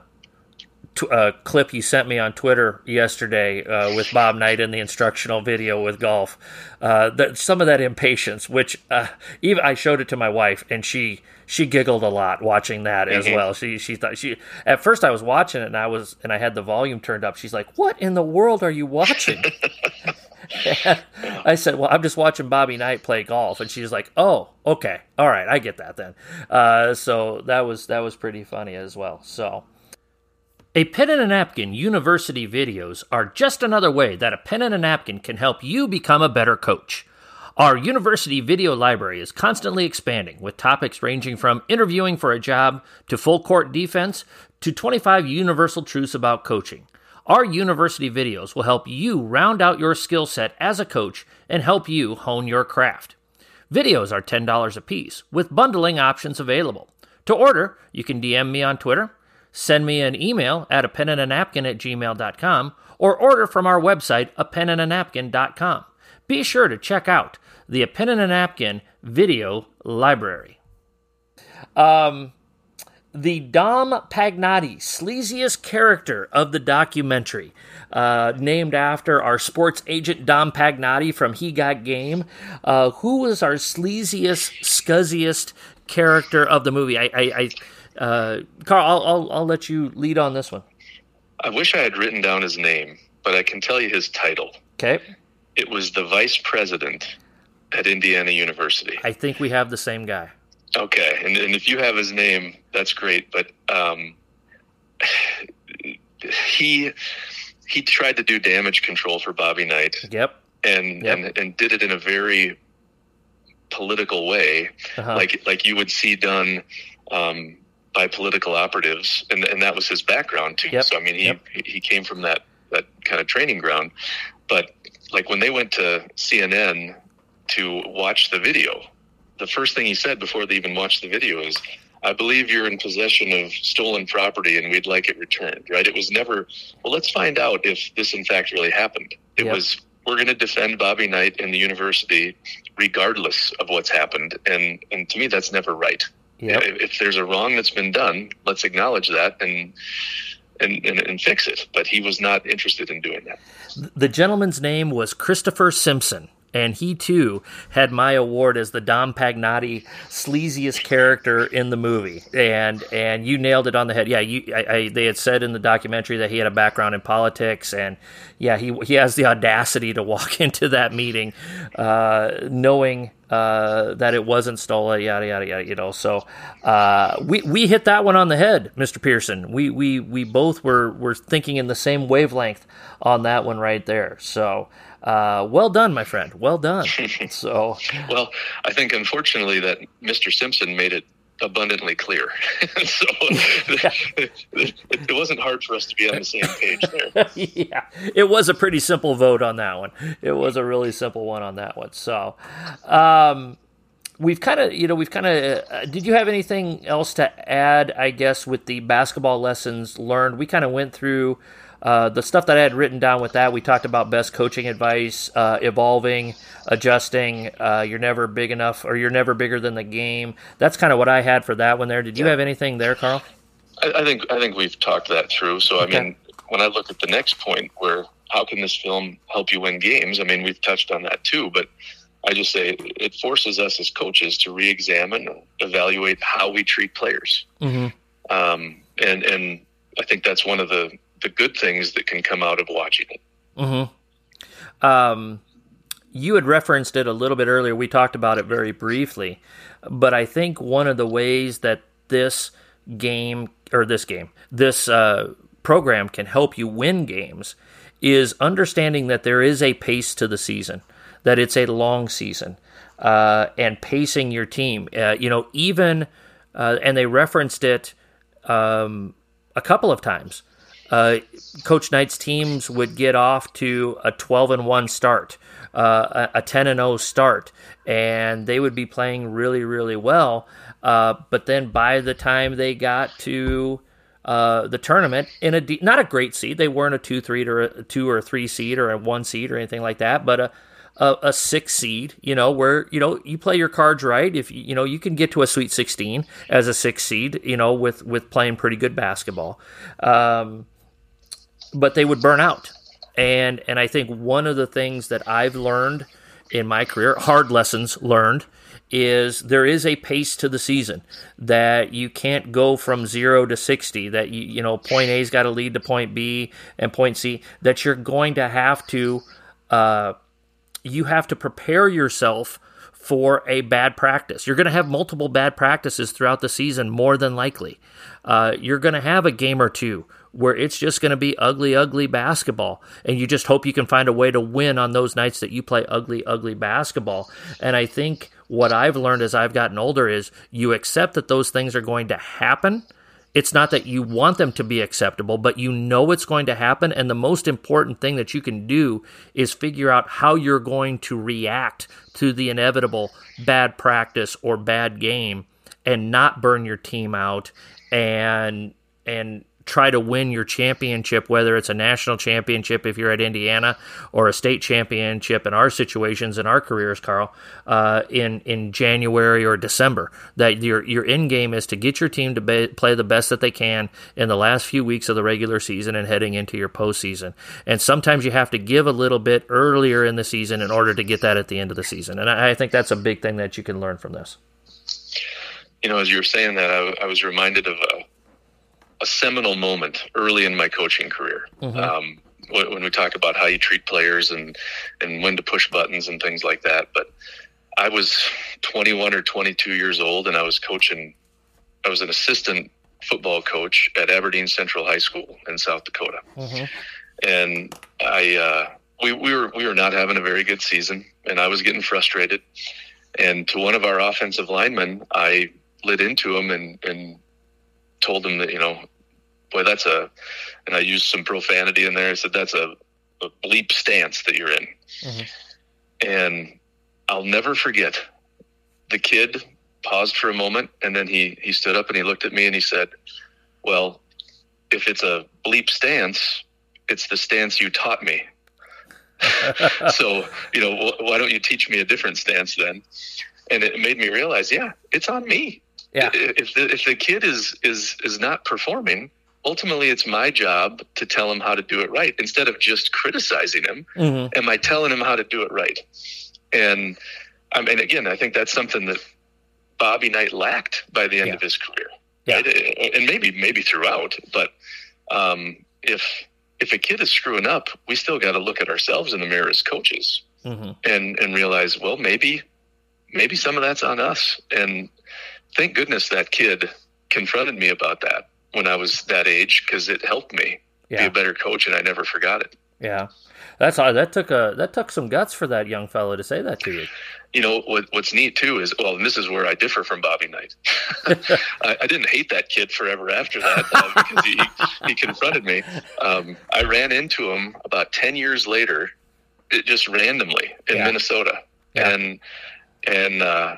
t- uh, clip you sent me on Twitter yesterday uh, with Bob Knight in the instructional video with golf. Uh, that, some of that impatience, which uh, even I showed it to my wife, and she she giggled a lot watching that as Mhm. well. She she thought she at first I was watching it and I was and I had the volume turned up. She's like, "What in the world are you watching?" [laughs] [laughs] I said, "Well, I'm just watching Bobby Knight play golf," and she's like, "Oh, okay, all right, I get that then." Uh, so that was that was pretty funny as well. So, a pen and a napkin university videos are just another way that a pen and a napkin can help you become a better coach. Our university video library is constantly expanding with topics ranging from interviewing for a job to full court defense to 25 universal truths about coaching. Our university videos will help you round out your skill set as a coach and help you hone your craft. Videos are $10 a piece, with bundling options available. To order, you can DM me on Twitter, send me an email at a pen and a napkin at gmail.com, or order from our website, a pen and a napkin.com. Be sure to check out the A Pen and a Napkin video library. Um, the Dom Pagnotti, sleaziest character of the documentary, uh, named after our sports agent Dom Pagnotti from He Got Game. Uh, who was our sleaziest, scuzziest character of the movie? I, I, I uh, Carl, I'll, I'll, I'll let you lead on this one. I wish I had written down his name, but I can tell you his title. Okay, It was the vice president at Indiana University. I think we have the same guy. Okay, and, and if you have his name, that's great. But um, he he tried to do damage control for Bobby Knight, Yep. and Yep. and and did it in a very political way, Uh-huh. like like you would see done um, by political operatives, and and that was his background too. Yep. So I mean, he Yep. he came from that that kind of training ground. But like when they went to CNN to watch the video, the first thing he said before they even watched the video is, I believe you're in possession of stolen property and we'd like it returned, right? It was never, well, let's find out if this in fact really happened. It Yep. was, we're going to defend Bobby Knight and the university regardless of what's happened. And, and to me, that's never right. Yep. If, if there's a wrong that's been done, let's acknowledge that and, and, and, and fix it. But he was not interested in doing that. The gentleman's name was Christopher Simpson, and he too had my award as the Dom Pagnotti sleaziest character in the movie. And and you nailed it on the head. Yeah, you I, I, they had said in the documentary that he had a background in politics, and yeah, he he has the audacity to walk [laughs] into that meeting, uh, knowing. Uh, that it wasn't stolen, yada yada yada. You know, so uh, we we hit that one on the head, Mr. Pierson. We we we both were were thinking in the same wavelength on that one right there. So uh, well done, my friend. Well done. [laughs] so Well, I think unfortunately that Mr. Simpson made it abundantly clear. [laughs] so it, [laughs] it wasn't hard for us to be on the same page there. yeah, it was a pretty simple vote on that one. It was a really simple one on that one. So, um, we've kind of, you know, we've kind of. Uh, did you have anything else to add? I guess with the basketball lessons learned, we kind of went through. Uh, the stuff that I had written down with that, we talked about best coaching advice, uh, evolving, adjusting. Uh, you're never big enough, or you're never bigger than the game. That's kind of what I had for that one there. Did you have anything there, Carl? I, I think I think we've talked that through. So Okay. I mean, when I look at the next point, where how can this film help you win games? I mean, we've touched on that too, but I just say it forces us as coaches to re-examine, evaluate how we treat players. Mm-hmm. Um, and and I think that's one of the the good things that can come out of watching it. Mm-hmm. Um, you had referenced it a little bit earlier. We talked about it very briefly, but I think one of the ways that this game or this game, this uh, program can help you win games is understanding that there is a pace to the season, that it's a long season, uh, and pacing your team. Uh, you know, even uh, and they referenced it um, a couple of times. Uh, Coach Knight's teams would get off to a 12 and 1 start, uh, a 10 and 0 start, and they would be playing really, really well. Uh, but then by the time they got to uh, the tournament in a de- not a great seed, they weren't a two, three, or a two or a three seed or a one seed or anything like that, but a a, a six seed, you know, where you know you play your cards right. If you know you can get to a Sweet Sixteen as a six seed, you know, with with playing pretty good basketball. Um, but they would burn out. And and I think one of the things that I've learned in my career, hard lessons learned, is there is a pace to the season that you can't go from zero to 60 that you, you know point a's got to lead to point b and point c that you're going to have to uh, you have to prepare yourself for a bad practice. You're going to have multiple bad practices throughout the season, more than likely. Uh, you're going to have a game or two where it's just going to be ugly, ugly basketball. And you just hope you can find a way to win on those nights that you play ugly, ugly basketball. And I think what I've learned as I've gotten older is you accept that those things are going to happen it's not that you want them to be acceptable, but you know it's going to happen. And the most important thing that you can do is figure out how you're going to react to the inevitable bad practice or bad game and not burn your team out and and try to win your championship, whether it's a national championship if you're at Indiana or a state championship in our situations in our careers, Carl, uh, in in January or December. That your your end game is to get your team to be, play the best that they can in the last few weeks of the regular season and heading into your postseason. And sometimes you have to give a little bit earlier in the season in order to get that at the end of the season. And I, I think that's a big thing that you can learn from this. You know, as you were saying that, I, I was reminded of a a seminal moment early in my coaching career. Mm-hmm. Um, when, we talk about how you treat players and and when to push buttons and things like that. But I was 21 or 22 years old, and I was coaching. I was an assistant football coach at Aberdeen Central High School in South Dakota, mm-hmm. and I uh, we we were we were not having a very good season, and I was getting frustrated. And to one of our offensive linemen, I lit into him and and told him that you know, boy, that's a, and I used some profanity in there. I said that's a, a bleep stance that you're in, mm-hmm. and I'll never forget. The kid paused for a moment, and then he he stood up and he looked at me and he said, "Well, if it's a bleep stance, it's the stance you taught me." [laughs] so you know, why don't you teach me a different stance then? And it made me realize, yeah, it's on me. Yeah. If the, if the kid is is is not performing, ultimately it's my job to tell him how to do it right instead of just criticizing him. Mm-hmm. Am I telling him how to do it right? And I mean, again, I think that's something that Bobby Knight lacked by the end yeah. of his career, yeah. right? And maybe maybe throughout, but um, if if a kid is screwing up, we still got to look at ourselves in the mirror as coaches mm-hmm. and and realize, well, maybe maybe some of that's on us, and thank goodness that kid confronted me about that when I was that age because it helped me yeah. be a better coach, and I never forgot it. Yeah, that's that took a that took some guts for that young fellow to say that to you. You know what? What's neat too is well, and this is where I differ from Bobby Knight. [laughs] I, I, didn't hate that kid forever after that uh, because he he confronted me. Um, I ran into him about ten years later, it, just randomly in yeah. Minnesota, yeah. and and uh,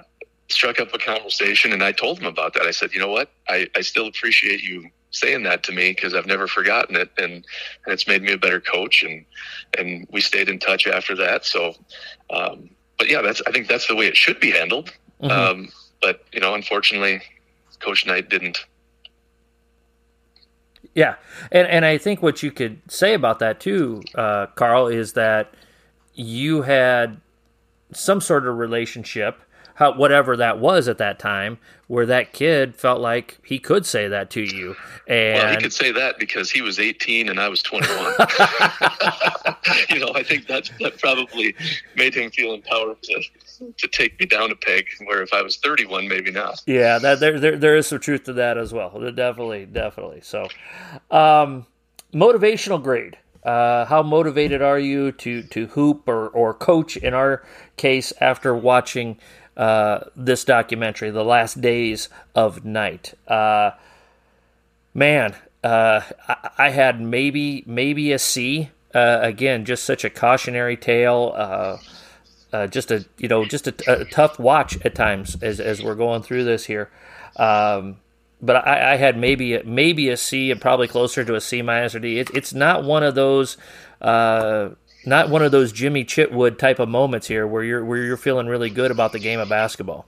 struck up a conversation and I told him about that. I said, you know what? I, I still appreciate you saying that to me because I've never forgotten it and, and it's made me a better coach and, and we stayed in touch after that. So, um, but yeah, that's, I think that's the way it should be handled. Mm-hmm. Um, but you know, unfortunately coach Knight didn't. Yeah. And, and I think what you could say about that too, uh, Carl, is that you had some sort of relationship how, whatever that was at that time, where that kid felt like he could say that to you. And well, he could say that because he was 18 and I was 21. [laughs] [laughs] you know, I think that that probably made him feel empowered to to take me down a peg. Where if I was 31, maybe not. Yeah, that there there, there is some truth to that as well. Definitely, definitely. So, um, motivational grade. Uh, how motivated are you to to hoop or, or coach in our case after watching uh, this documentary, The Last Days of Knight. Uh, man, uh, I, I, had maybe maybe a C. Uh, again, just such a cautionary tale. Uh, uh, just a you know just a, a, tough watch at times as as we're going through this here. Um, but I, I, had maybe maybe a C and probably closer to a C minus or D. It, it's not one of those not one of those Jimmy Chitwood type of moments here where you're where you're feeling really good about the game of basketball.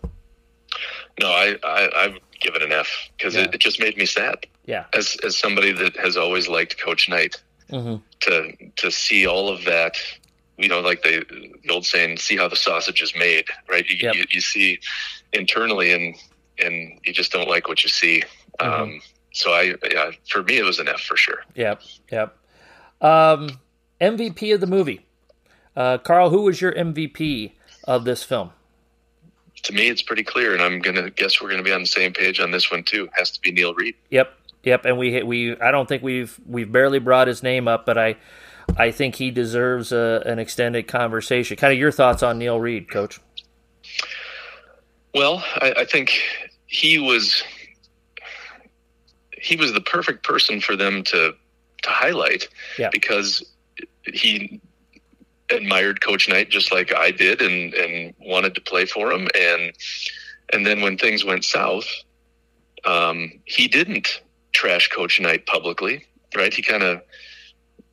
No, I I, I give it an F because yeah. it, it, just made me sad. Yeah, as as somebody that has always liked Coach Knight, Mm-hmm. to to see all of that. You know, like the, the old saying, "See how the sausage is made." Right? You, Yep. you, you see internally, and and you just don't like what you see. Mm-hmm. Um, so I, yeah, for me, it was an F for sure. Yep, yep. Um, MVP of the movie, uh, Carl. Who was your MVP of this film? To me, it's pretty clear, and I'm gonna guess we're gonna be on the same page on this one too. It Has to be Neil Reed. Yep, yep. And we we I don't think we've we've barely brought his name up, but I I think he deserves a, an extended conversation. Kind of your thoughts on Neil Reed, Coach? Well, I, I think he was he was the perfect person for them to to highlight Yeah. because he admired Coach Knight just like I did and and wanted to play for him and and then when things went south, um, he didn't trash Coach Knight publicly, right? He kind of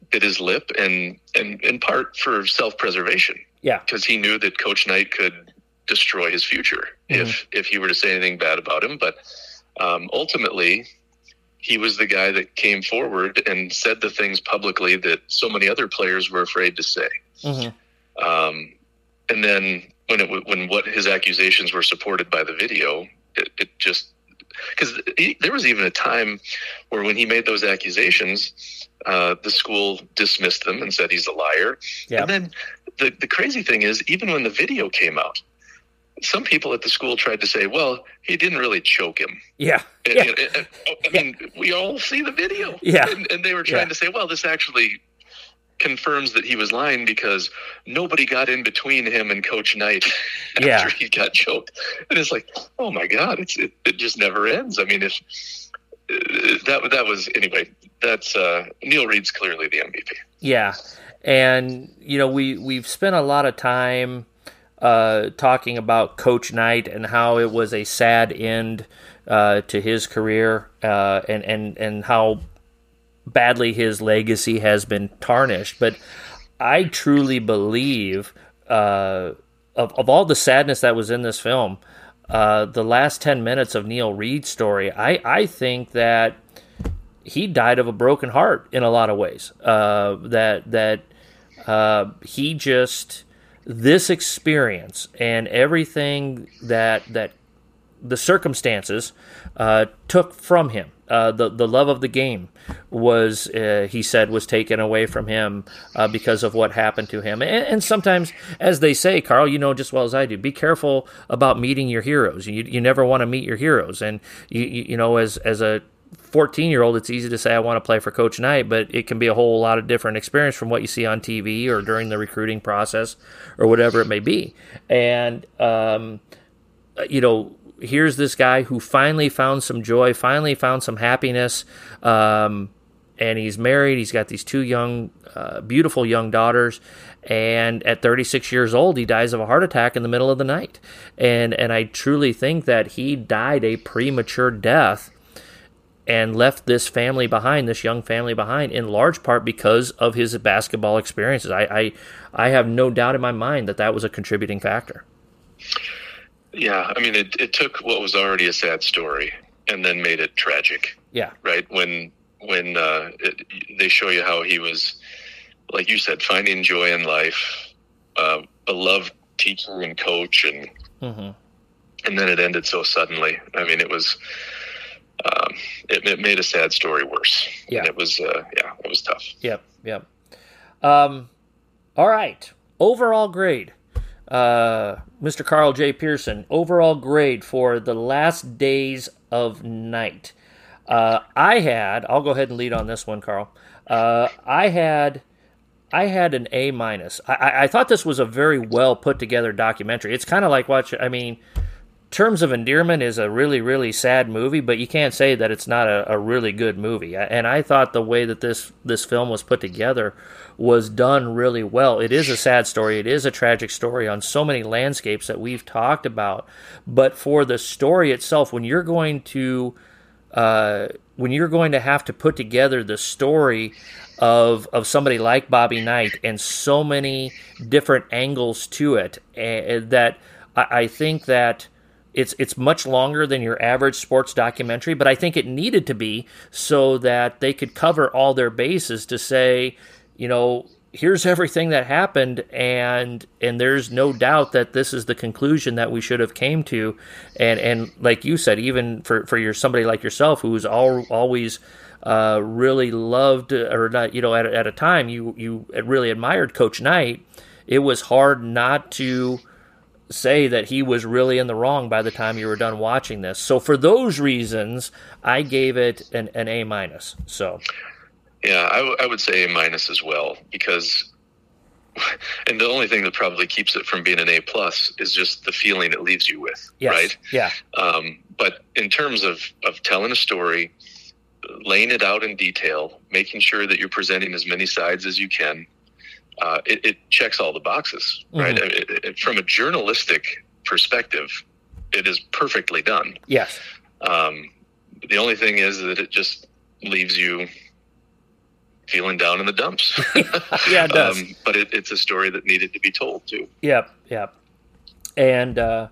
bit his lip and and in part for self preservation Yeah, because he knew that Coach Knight could destroy his future if if he were to say anything bad about him. But um, ultimately, he was the guy that came forward and said the things publicly that so many other players were afraid to say. Mhm. Um, and then when it when what his accusations were supported by the video, it, it just because there was even a time where when he made those accusations, uh, the school dismissed them and said he's a liar. Yeah. And then the the crazy thing is, even when the video came out, some people at the school tried to say, "Well, he didn't really choke him." yeah, And- yeah. and- and- I mean, we all see the video. Yeah. And, and they were trying Yeah. to say, well, this actually confirms that he was lying because nobody got in between him and Coach Knight [laughs] after Yeah. he got choked. And it's like, oh my God, it's it, it just never ends. I mean, if uh, that that was anyway, that's uh, Neil Reed's clearly the MVP. Yeah, and you know we we've spent a lot of time uh, talking about Coach Knight and how it was a sad end uh, to his career, uh, and and and how badly his legacy has been tarnished. But I truly believe uh, of of all the sadness that was in this film. Uh, the last 10 minutes of Neil Reed's story, I, I think that he died of a broken heart in a lot of ways. Uh, that that uh, he just this experience and everything that that the circumstances uh, took from him. Uh, the the love of the game was uh, he said was taken away from him uh, because of what happened to him. And, and sometimes, as they say, Carl, you know just well as I do, be careful about meeting your heroes. You you never want to meet your heroes, and you, you know as as a 14 year old, it's easy to say I want to play for Coach Knight, but it can be a whole lot of different experience from what you see on TV or during the recruiting process or whatever it may be. And um, you know, here's this guy who finally found some joy, finally found some happiness, um, and he's married. He's got these two young, uh, beautiful young daughters. And at 36 years old, he dies of a heart attack in the middle of the night. And and I truly think that he died a premature death and left this family behind, this young family behind, in large part because of his basketball experiences. I, I, I have no doubt in my mind that that was a contributing factor. Yeah, I mean, it, it took what was already a sad story and then made it tragic. Yeah, right when when uh, it, they show you how he was, like you said, finding joy in life, uh, a loved teacher and coach, and hmm and then it ended so suddenly. I mean, it was. Um, it, it made a sad story worse. Yeah. And it was, uh, yeah, it was tough. Yep, yep. Um, all right. Overall grade, uh, Mr. Carl J. Pierson. Overall grade for the last days of Knight. Uh, I had. I'll go ahead and lead on this one, Carl. Uh, I had. I had an A minus. I, I, I thought this was a very well put together documentary. It's kind of like watch. I mean, Terms of Endearment is a really, really sad movie, but you can't say that it's not a, a really good movie. And I thought the way that this this film was put together was done really well. It is a sad story. It is a tragic story on so many landscapes that we've talked about. But for the story itself, when you're going to uh, when you're going to have to put together the story of of somebody like Bobby Knight and so many different angles to it, uh, that I, I think that it's it's much longer than your average sports documentary, but I think it needed to be so that they could cover all their bases to say, you know, here's everything that happened and and there's no doubt that this is the conclusion that we should have came to. And and like you said even for for your somebody like yourself who's all, always uh, really loved or not you know at, at a time you you really admired coach knight it was hard not to say that he was really in the wrong by the time you were done watching this. So for those reasons, I gave it an, an A minus. So, yeah, I, w- I would say A minus as well because, [laughs] and the only thing that probably keeps it from being an A plus is just the feeling it leaves you with, yes. right? Yeah. Um, but in terms of of telling a story, laying it out in detail, making sure that you're presenting as many sides as you can uh, it, it, checks all the boxes, right? Mm-hmm. It, it, from a journalistic perspective, it is perfectly done. Yes. Um, the only thing is that it just leaves you feeling down in the dumps. [laughs] yeah, it [laughs] does. Um, but it's a story that needed to be told too. Yep, yep. And uh,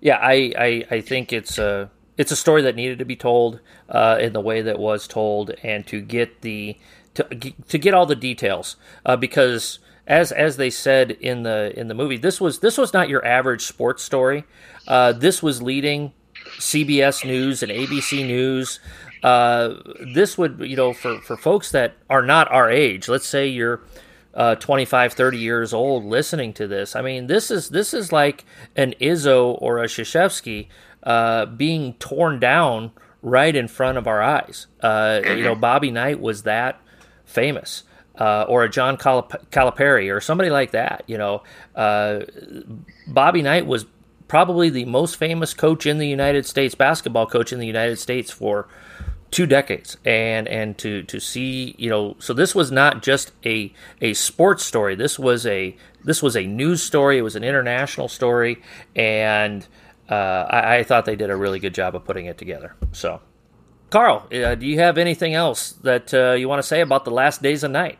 yeah, I, I, I think it's a it's a story that needed to be told uh, in the way that was told, and to get the to to get all the details uh, because as as they said in the in the movie, this was this was not your average sports story. Uh, this was leading CBS News and ABC News. Uh, this would you know for for folks that are not our age. Let's say you're uh, 25, 30 years old listening to this. I mean, this is this is like an Izzo or a Krzyzewski uh, being torn down right in front of our eyes. Uh, you know, Bobby Knight was that famous uh, or a John Calipari or somebody like that. You know, uh, Bobby Knight was probably the most famous coach in the United States, basketball coach in the United States for two decades. And and to to see you know so this was not just a a sports story. This was a this was a news story. It was an international story. And uh, I, I, thought they did a really good job of putting it together. So Carl uh, do you have anything else that uh, you want to say about the last days of Knight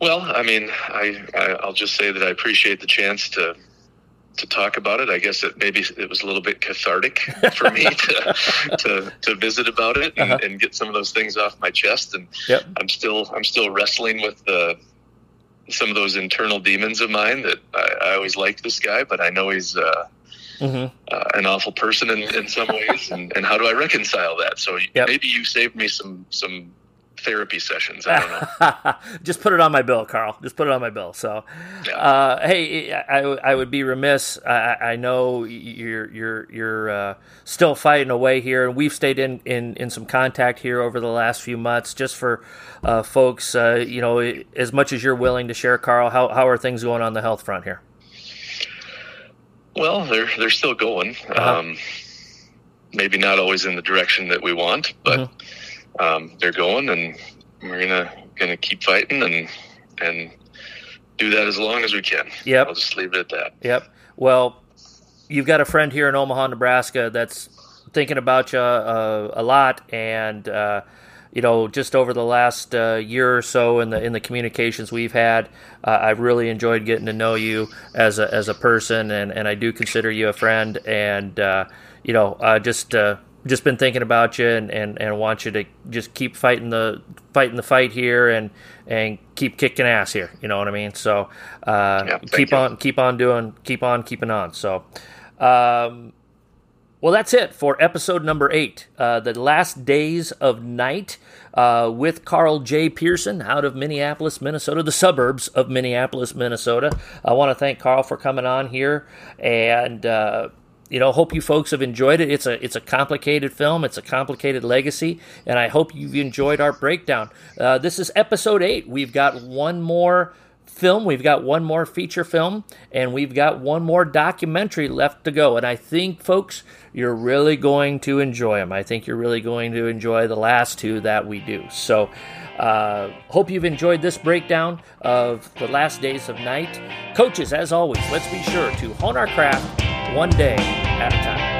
well, I mean, I, I will just say that I appreciate the chance to to talk about it. I guess it maybe it was a little bit cathartic [laughs] for me to, to to visit about it and, uh-huh. and, get some of those things off my chest. And yep. I'm still I'm still wrestling with the some of those internal demons of mine that I, I always liked this guy, but I know he's uh, mm-hmm. uh, an awful person in, in some ways. and, and how do I reconcile that? So yep. maybe you saved me some some therapy sessions. I don't know. [laughs] Just put it on my bill, Carl. Just put it on my bill. So, yeah. uh, hey, I, I would be remiss. I, I know you're you're you're uh, still fighting away here, and we've stayed in, in, in some contact here over the last few months. Just for uh, folks, uh, you know, as much as you're willing to share, Carl, how how are things going on the health front here? Well, they're they're still going. Uh-huh. Um, maybe not always in the direction that we want, but. Mm-hmm um, they're going, and we're gonna gonna keep fighting and and do that as long as we can. Yep. I'll just leave it at that. Yep. Well, you've got a friend here in Omaha, Nebraska, that's thinking about you uh, a lot, and uh, you know, just over the last uh, year or so in the in the communications we've had, uh, I've really enjoyed getting to know you as a as a person, and, and I do consider you a friend, and uh, you know, uh, just just been thinking about you and, and, and want you to just keep fighting the fighting the fight here and and keep kicking ass here. You know what I mean? So uh, yeah, keep you. on keep on doing keep on keeping on. So. Um, well, that's it for episode number eight, uh, the last days of Knight, uh, with Carl J. Pierson out of Minneapolis, Minnesota, the suburbs of Minneapolis, Minnesota. I want to thank Carl for coming on here and uh, you know, hope you folks have enjoyed it. It's a it's a complicated film. It's a complicated legacy, and I hope you've enjoyed our breakdown. Uh, this is episode eight. We've got one more film. We've got one more feature film, and we've got one more documentary left to go. And I think, folks, you're really going to enjoy them. I think you're really going to enjoy the last two that we do. So. Uh, hope you've enjoyed this breakdown of the last days of Knight. Coaches, as always, let's be sure to hone our craft one day at a time.